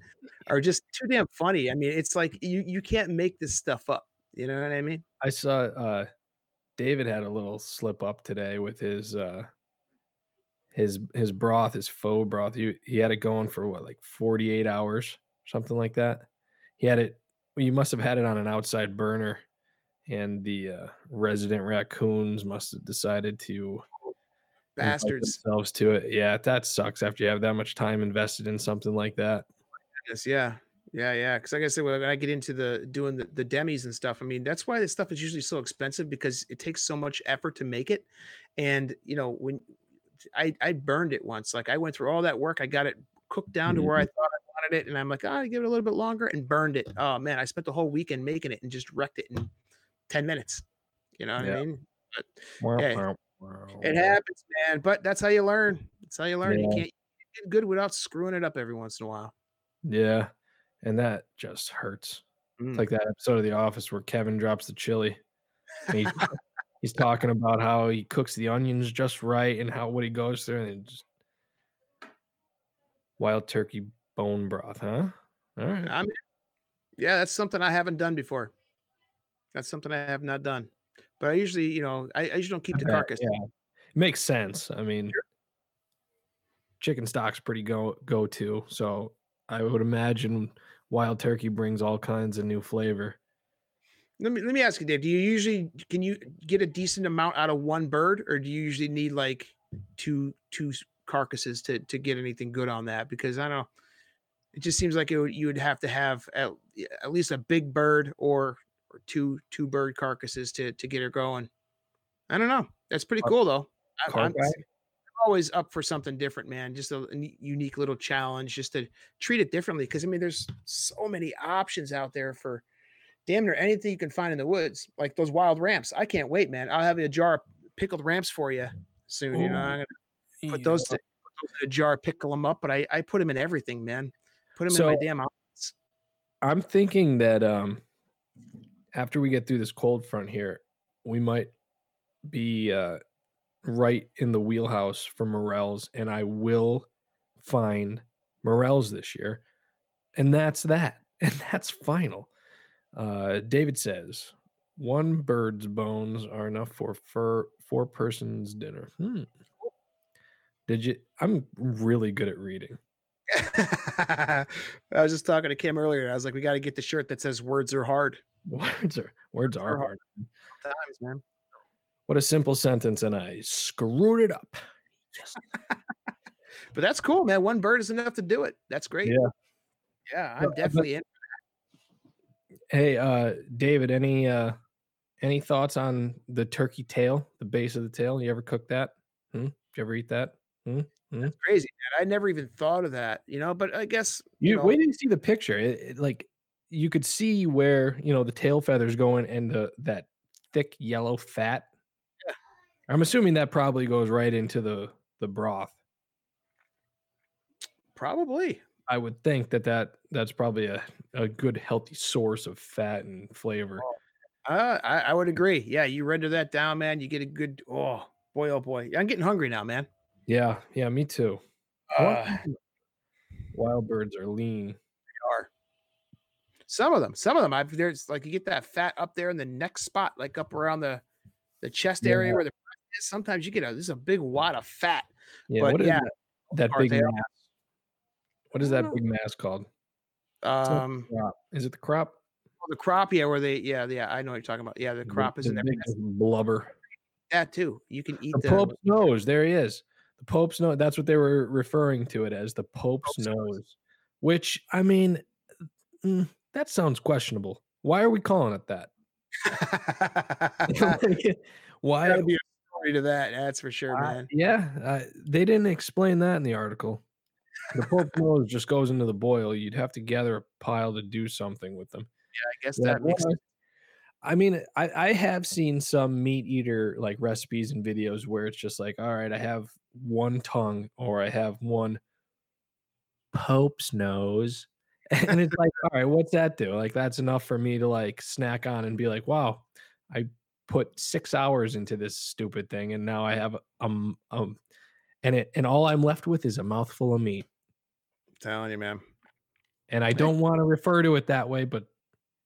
are just too damn funny. I mean, it's like you you can't make this stuff up. You know what I mean? I saw uh David had a little slip up today with his uh his his broth, his faux broth. He he had it going for what like 48 hours, something like that. He had it you must have had it on an outside burner and the uh, resident raccoons must have decided to invite Bastards. themselves to it. Yeah, that sucks after you have that much time invested in something like that. Yes, yeah. Yeah, yeah. Because like I said, when I get into the doing the, the demis and stuff, I mean, that's why this stuff is usually so expensive because it takes so much effort to make it. And you know, when I I burned it once, like I went through all that work, I got it cooked down to where I thought I wanted it, and I'm like, oh, I give it a little bit longer and burned it. Oh man, I spent the whole weekend making it and just wrecked it in 10 minutes. You know what Yeah. I mean? Wow, Hey, wow, wow, It wow. happens, man. But that's how you learn. That's how you learn. You can't get good without screwing it up every once in a while. Yeah. And that just hurts. Mm. It's like that episode of The Office where Kevin drops the chili. he's, he's talking about how he cooks the onions just right and how what he goes through and just wild turkey bone broth, huh? All right. I mean, yeah, that's something I haven't done before. That's something I have not done. But I usually, you know, I, I usually don't keep the carcass. yeah. Makes sense. I mean, chicken stock's pretty go go to. So I would imagine wild turkey brings all kinds of new flavor. Let me let me ask you, Dave. Do you usually can you get a decent amount out of one bird, or do you usually need like two two carcasses to to get anything good on that? Because I don't know, it just seems like it would, you would have to have at, at least a big bird or two two bird carcasses to to get her going. I don't know. That's pretty cool though. I, I'm, always up for something different, man. Just a, unique little challenge, just to treat it differently. Because I mean, there's so many options out there for damn near anything you can find in the woods, like those wild ramps. I can't wait, man. I'll have a jar of pickled ramps for you soon. You know, I'm gonna put those, to, put those in a jar, pickle them up. But I, I put them in everything, man. Put them in my damn. I'm thinking that um after we get through this cold front here, we might be uh right in the wheelhouse for Morels, and I will find Morels this year. And that's that. And that's final. Uh David says, One bird's bones are enough for fur four persons dinner. Hmm. Did you? I'm really good at reading. I was just talking to Kim earlier. I was like, we got to get the shirt that says "Words are hard." Words are words are hard. Times, man. What a simple sentence, and I screwed it up. Yes. but that's cool, man. One bird is enough to do it. That's great. Yeah. Yeah, I'm definitely in. Hey, uh, David, any uh, any thoughts on the turkey tail, the base of the tail? You ever cook that? Hmm? Did you ever eat that? Hmm? Hmm? That's crazy, man. I never even thought of that, you know. But I guess You, you know, wait you see the picture. It, it- like you could see where you know the tail feathers going and the that thick yellow fat. Yeah. I'm assuming that probably goes right into the the broth. probably. I would think that that that's probably a, a good healthy source of fat and flavor. Uh, I, I would agree. Yeah, you render that down, man. You get a good. Oh boy, oh boy. I'm getting hungry now, man. Yeah, yeah, me too. Uh, Wild birds are lean. Some of them, some of them, I've there's like you get that fat up there in the neck spot, like up around the the chest area where the is. Sometimes you get a this is a big wad of fat. Yeah, But what is yeah, that, that big mass? What is that big mass called? Um, Is it the crop? the crop, yeah, where they, yeah, yeah, I know what you're talking about. Yeah, the The- crop is the in there. blubber. That too. You can eat The the. Pope's nose. There he is. The Pope's nose. That's what they were referring to it as. The Pope's, Pope's nose. nose. Which I mean, mm, that sounds questionable. Why are we calling it that? Why? Be a story to that. That's for sure, man. yeah, uh, they didn't explain that in the article. The Pope's nose just goes into the boil. You'd have to gather a pile to do something with them. Yeah, I guess Yeah, that makes well, I mean, I, I have seen some MeatEater like recipes and videos where it's just like, all right, I have one tongue or I have one Pope's nose. And it's like, all right, what's that do? Like, that's enough for me to like snack on and be like, wow, I put six hours into this stupid thing and now I have um um and it and all I'm left with is a mouthful of meat. telling you, man. And I don't want to refer to it that way, but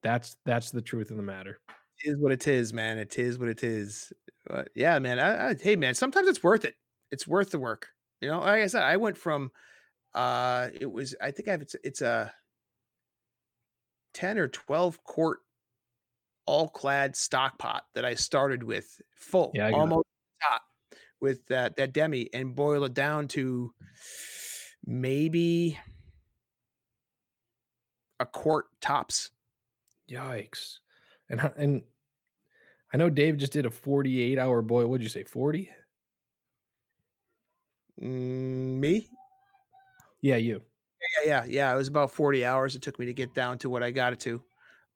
that's that's the truth of the matter. It is what it is, man. It is what it is. But yeah, man. I, I, hey, man. Sometimes it's worth it. It's worth the work. You know, like I said, I went from, uh, it was. I think I have. It's, it's a ten or twelve quart, All-Clad stock pot that I started with full, Yeah, I got it. almost top, with that that demi, and boil it down to maybe a quart tops. Yikes. And and I know Dave just did a 48 hour boil. What'd you say? 40? Mm, me? Yeah, you. Yeah, yeah, yeah. It was about 40 hours it took me to get down to what I got it to.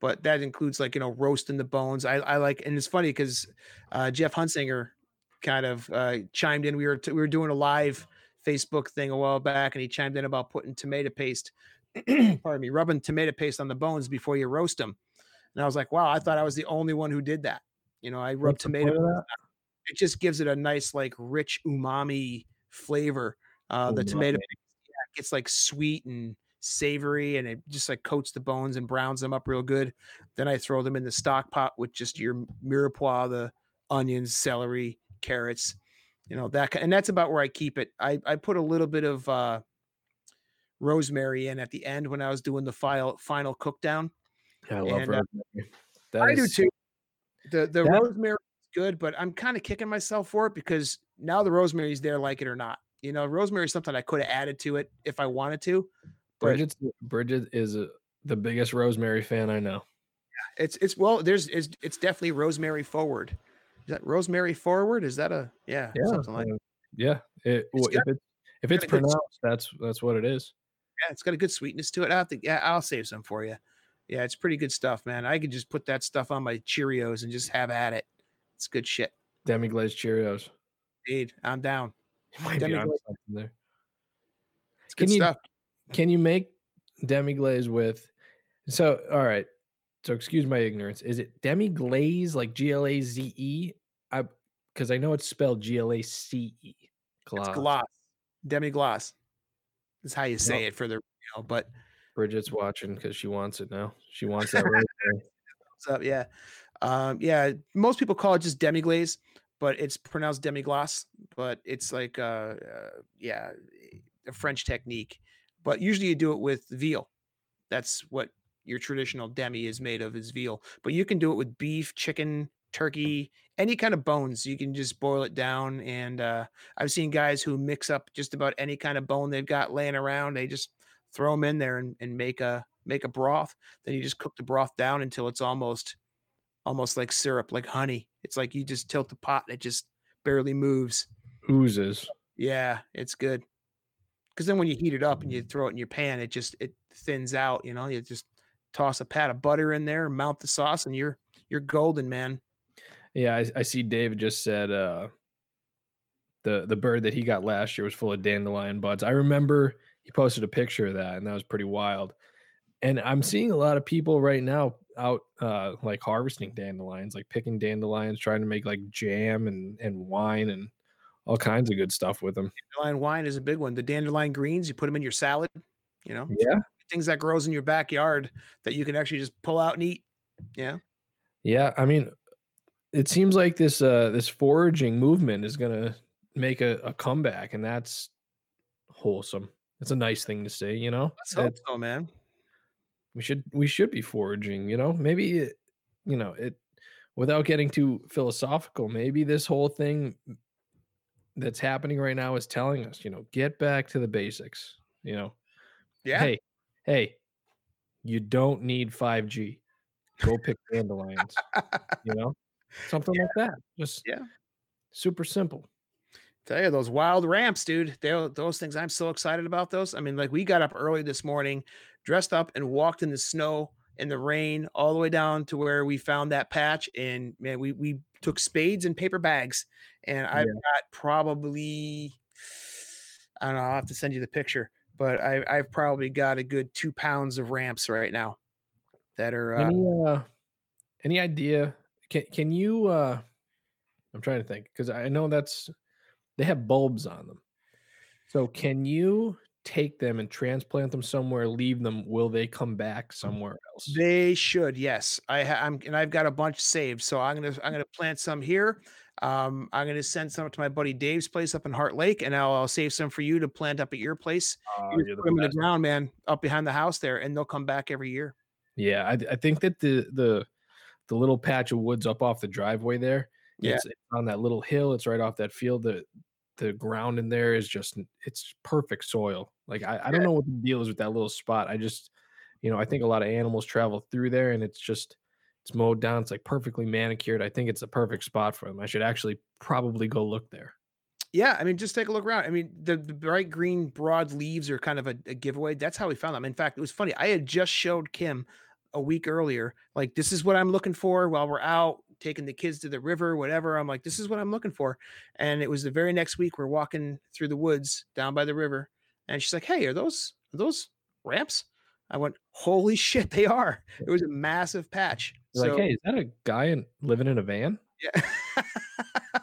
But that includes like, you know, roasting the bones. I, I like, and it's funny because uh, Jeff Hunsinger kind of uh, chimed in. We were, t- we were doing a live Facebook thing a while back and he chimed in about putting tomato paste, pardon me, rubbing tomato paste on the bones before you roast them. And I was like, wow, I thought I was the only one who did that. You know, I rub tomato point of that? it just gives it a nice like rich umami flavor. Uh, the tomato Gets like sweet and savory, and it just like coats the bones and browns them up real good. Then I throw them in the stock pot with just your mirepoix, the onions, celery, carrots, you know that, and that's about where I keep it. I I put a little bit of uh, rosemary in at the end when I was doing the final final cook down. Yeah, I love And, uh, rosemary. That I do too. The the That- rosemary is good, but I'm kind of kicking myself for it because now the rosemary's there, like it or not. You know, rosemary is something I could have added to it if I wanted to. But Bridget's, Bridget is a, the biggest rosemary fan I know. it's it's well, there's it's, it's definitely rosemary forward. Is that rosemary forward? Is that a yeah, Yeah, something like uh, yeah. It, well, got- if it if it's got a good pronounced, that's that's what it is. yeah, it's got a good sweetness to it. I have to yeah, I'll save some for you. Yeah, it's pretty good stuff, man. I could just put that stuff on my Cheerios and just have at it. It's good shit. Demi glazed Cheerios. Indeed, I'm down. Might be on something there. Can you- stuff. Can you make demi glaze with? So all right. So excuse my ignorance. Is it demi glaze like G L A Z E? I because I know it's spelled G L A C E. It's gloss, demi gloss. Is how you say Yep. it for the you know, but Bridget's watching because she wants it now. She wants that what's up? Yeah. Um, yeah, most people call it just demi glaze, but it's pronounced demi glace. But it's like, uh, uh, yeah, a French technique. But usually you do it with veal. That's what your traditional demi is made of is veal. But you can do it with beef, chicken, turkey, any kind of bones. You can just boil it down. And uh, I've seen guys who mix up just about any kind of bone they've got laying around. They just throw them in there and, and make a make a broth. Then you just cook the broth down until it's almost almost like syrup, like honey. It's like you just tilt the pot and it just barely moves. Oozes. Yeah, it's good. Because then when you heat it up and you throw it in your pan, it just it thins out. You know, you just toss a pat of butter in there, mount the sauce, and you're you're golden, man. Yeah, I, I see David just said uh the the bird that he got last year was full of dandelion buds. I remember he posted a picture of that, and that was pretty wild. And I'm seeing a lot of people right now out uh like harvesting dandelions, like picking dandelions, trying to make like jam and and wine and all kinds of good stuff with them. Dandelion wine is a big one. The dandelion greens, you put them in your salad. You know, Yeah. things that grows in your backyard that you can actually just pull out and eat. Yeah. Yeah, I mean, it seems like this uh this foraging movement is gonna make a, a comeback, and that's wholesome. It's a nice thing to see you know. Let's hope so, man. We should we should be foraging, you know. Maybe it, you know it without getting too philosophical. Maybe this whole thing that's happening right now is telling us, you know, get back to the basics. You know, Yeah. hey, hey, you don't need five G. Go pick dandelions. you know, something like that. Just Yeah. super simple. Tell you those wild ramps, dude. They, those things, I'm so excited about those. I mean, like we got up early this morning, dressed up, and walked in the snow and the rain all the way down to where we found that patch. And man, we we took spades and paper bags, and I've Yeah. got probably I don't know. I'll have to send you the picture, but I, I've probably got a good two pounds of ramps right now that are. Uh, Any uh, any idea? Can can you? uh I'm trying to think because I know that's they have bulbs on them. So can you take them and transplant them somewhere? Leave them? Will they come back somewhere else? They should, yes. I ha- I'm and I've got a bunch saved, so I'm gonna I'm gonna plant some here. Um, I'm gonna send some to my buddy Dave's place up in Heart Lake, and I'll, I'll save some for you to plant up at your place. Oh, You the put in the ground, man, up behind the house there, and they'll come back every year. Yeah, I, I think that the the the little patch of woods up off the driveway there. Yeah. it's, it's on that little hill. It's right off that field. The the ground in there is just it's perfect soil. Like I, I don't know what the deal is with that little spot. I just you know I think a lot of animals travel through there, and it's just it's mowed down. It's like perfectly manicured. I think it's a perfect spot for them. I should actually probably go look there. Yeah, I mean, just take a look around. I mean, the, the bright green broad leaves are kind of a, a giveaway. That's how we found them. In fact, it was funny. I had just showed Kim a week earlier, like, this is what I'm looking for while we're out taking the kids to the river, whatever. I'm like, this is what I'm looking for. And it was the very next week we're walking through the woods down by the river. And she's like, hey, are those are those ramps? I went, holy shit, they are. It was a massive patch. You're like, hey, is that a guy in, living in a van? Yeah.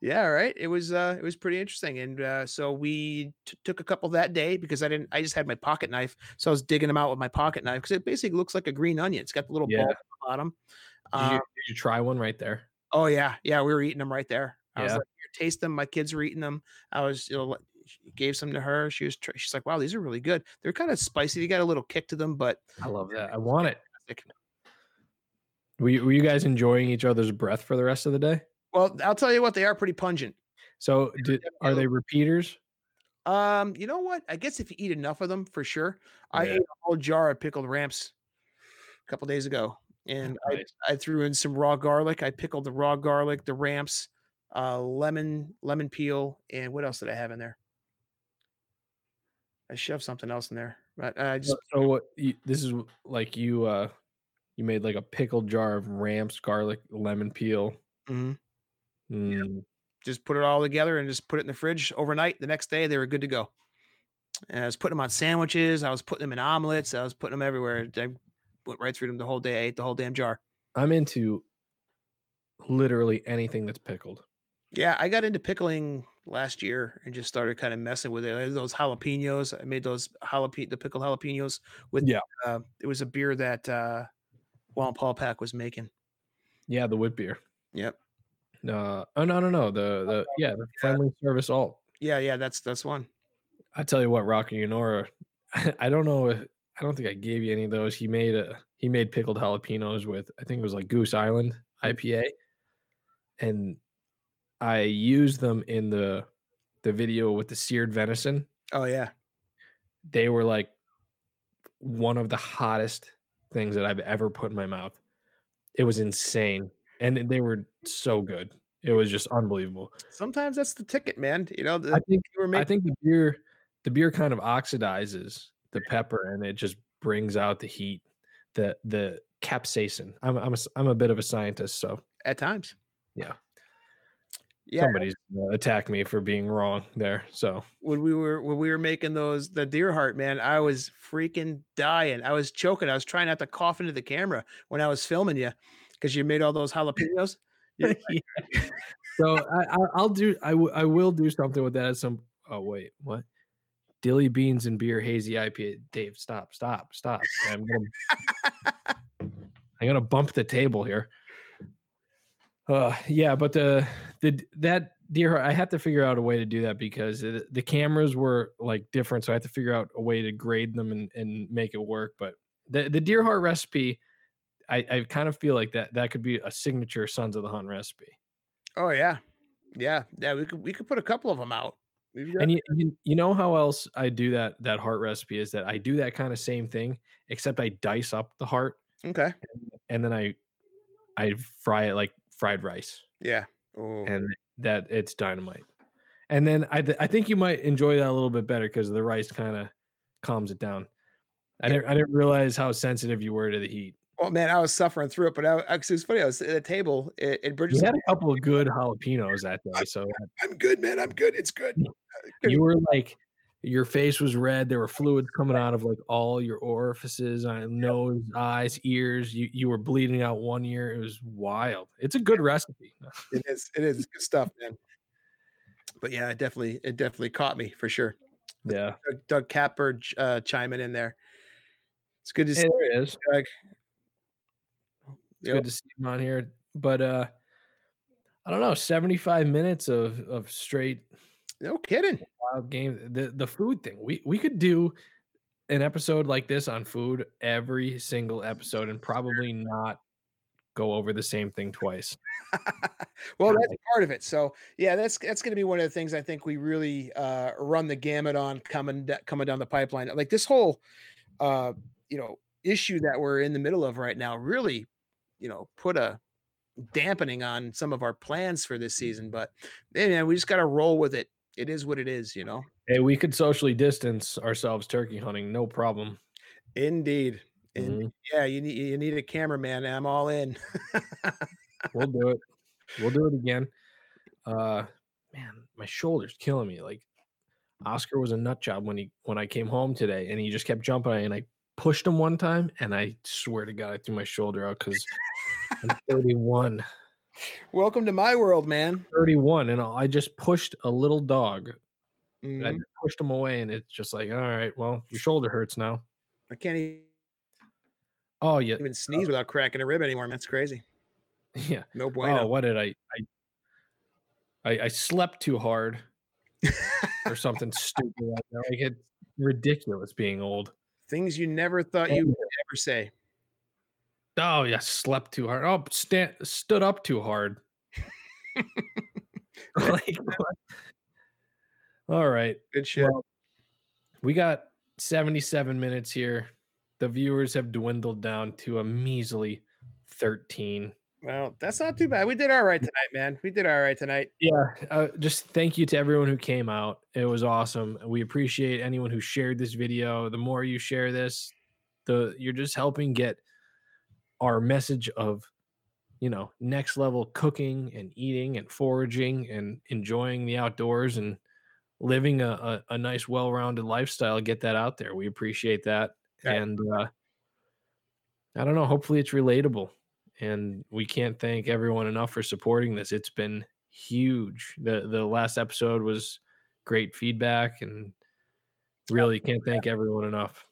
yeah, right. It was uh it was pretty interesting. And uh so we t- took a couple that day because I didn't I just had my pocket knife. So I was digging them out with my pocket knife because it basically looks like a green onion. It's got the little Yeah. bulb at the bottom. Did, you, Um, did you try one right there? oh yeah, yeah, we were eating them right there. I was Yeah. like, Here, taste them. My kids were eating them. I was, you know, gave some to her. She was, she's like, wow, these are really good. They're kind of spicy. They got a little kick to them, but I love that. I want it. Were you, were you guys enjoying each other's breath for the rest of the day? well, I'll tell you what, they are pretty pungent. So, did, are they repeaters? Um, you know what? I guess if you eat enough of them, for sure. I ate a whole jar of pickled ramps a couple days ago, and Nice. I, I threw in some raw garlic. I pickled the raw garlic, the ramps, uh, lemon, lemon peel, and what else did I have in there? I shoved something else in there, but I just So, what? You, this is like you uh you made like a pickled jar of ramps, garlic, lemon peel. Mm-hmm. Mm, just put it all together and just put it in the fridge overnight. The next day, they were good to go. And I was putting them on sandwiches. I was putting them in omelets. I was putting them everywhere. I went right through them the whole day. I ate the whole damn jar. I'm into literally anything that's pickled. Yeah, I got into pickling last year and just started kind of messing with it. Those jalapenos. I made those jalapeno, the pickled jalapenos with. Yeah. Uh, it was a beer that uh, Wallenpaupack was making. Yeah, the wit beer. Yep. Uh, oh no, no, no. The the yeah, the friendly service alt. Yeah, yeah, that's that's one. I tell you what, Rocky Unora, I don't know if I don't think I gave you any of those. He made a he made pickled jalapenos with I think it was like Goose Island mm. IPA, and I used them in the the video with the seared venison. Oh yeah, They were like one of the hottest things that I've ever put in my mouth. It was insane, and they were so good. It was just unbelievable. sometimes that's the ticket, man. You know, the, I think you were I think the beer the beer kind of oxidizes the pepper and it just brings out the heat, the the capsaicin. I'm I'm a, I'm a bit of a scientist, so at times. Yeah. Yeah, somebody's gonna attack me for being wrong there. So when we were when we were making those the deer heart, man, I was freaking dying. I was choking. I was trying not to cough into the camera when I was filming you because you made all those jalapenos. Yeah. so I, I I'll do I, w- I will do something with that at some oh wait what dilly beans and beer hazy IPA Dave stop stop stop I'm gonna I'm gonna bump the table here uh yeah but the the that deer I have to figure out a way to do that because the, the cameras were like different so I have to figure out a way to grade them and and make it work but the the deer heart recipe I I kind of feel like that that could be a signature Sons of the Hunt recipe Oh yeah, yeah, yeah. We could we could put a couple of them out. And you, you you know how else I do that that heart recipe is that I do that kind of same thing except I dice up the heart okay. and then I I fry it like fried rice Yeah. Oh, and that it's dynamite. And then I th- I think you might enjoy that a little bit better because the rice kind of calms it down. I didn't I didn't realize how sensitive you were to the heat. Well, man, I was suffering through it, but I, I, it was funny. I was at a table at, at You had a couple of good jalapenos that day, so I'm good, man. I'm good. It's good. Good. you were like your face was red there were fluids coming out of like all your orifices on nose eyes ears you you were bleeding out one ear it was wild it's a good recipe It is. It is good stuff, man. But yeah, it definitely it definitely caught me for sure. yeah Doug, Doug Capper uh, chiming in there. It's good to see it is Doug. It's Yep. good to see him on here but uh i don't know 75 minutes of of straight No kidding. wild game the the food thing we we could do an episode like this on food every single episode and probably not go over the same thing twice well, that's part of it. So yeah, that's that's going to be one of the things I think we really uh, run the gamut on coming coming down the pipeline. Like this whole, uh, you know, issue that we're in the middle of right now really, you know, put a dampening on some of our plans for this season. But man, we just got to roll with it. It is what it is, you know. Hey, we could socially distance ourselves turkey hunting, no problem. Indeed. And Mhm. yeah, you need you need a cameraman. I'm all in. We'll do it. We'll do it again. Uh man, my shoulder's killing me. Like Oscar was a nut job when he when I came home today and he just kept jumping and I pushed him one time and I swear to God I threw my shoulder out because I'm 31. Welcome to my world, man. 31 and I just pushed a little dog. I Mhm. just pushed him away and it's just like, all right, well, your shoulder hurts now. I can't even. Oh yeah. even sneeze without cracking a rib anymore. Man. That's crazy. Yeah. No Oh, what did I I I, I slept too hard or something stupid like that. Like it's ridiculous being old. Things you never thought you would ever say. Oh yeah, slept too hard. Oh, stand stood up too hard. like, all right, Good shit. Well, we got 77 minutes here. The viewers have dwindled down to a measly 13. Well, that's not too bad. We did all right tonight, man. We did all right tonight. Yeah, uh, just thank you to everyone who came out. It was awesome. We appreciate anyone who shared this video. The more you share this, the you're just helping get our message of, you know, next level cooking and eating and foraging and enjoying the outdoors and living a, a, a nice, well-rounded lifestyle. Get that out there. We appreciate that, Yeah. and uh, I don't know. Hopefully, it's relatable and we can't thank everyone enough for supporting this. It's been huge. the The last episode was great feedback, and really can't thank everyone enough.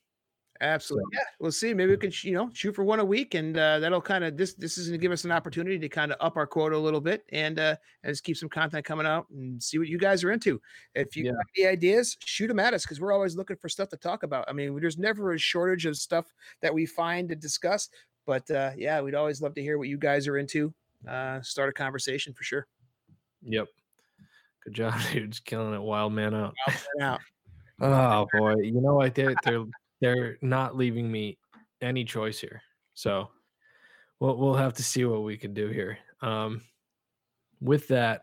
Absolutely. Yeah. We'll see. Maybe we can, you know, shoot for one a week and uh, that'll kind of this this is gonna give us an opportunity to kind of up our quota a little bit and uh and just keep some content coming out and see what you guys are into. If you yeah. have any ideas, shoot them at us because we're always looking for stuff to talk about. I mean, there's never a shortage of stuff that we find to discuss. But uh yeah, we'd always love to hear what you guys are into. Uh start a conversation for sure. Yep. Good job, dude. Just killing it. Wild man out. Wild man out. oh boy. You know what? They're they're they're not leaving me any choice here. So we'll we'll have to see what we can do here. Um, with that,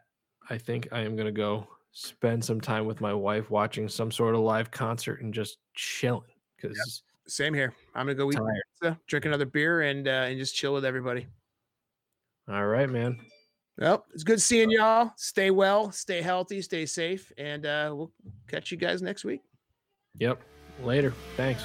I think I am gonna go spend some time with my wife watching some sort of live concert and just chilling because yep. same here. I'm gonna go eat pizza, drink another beer, and uh, and just chill with everybody. All right, man. Well, it's good seeing y'all. Stay well, stay healthy, stay safe, and uh, we'll catch you guys next week. Yep. Later. Thanks.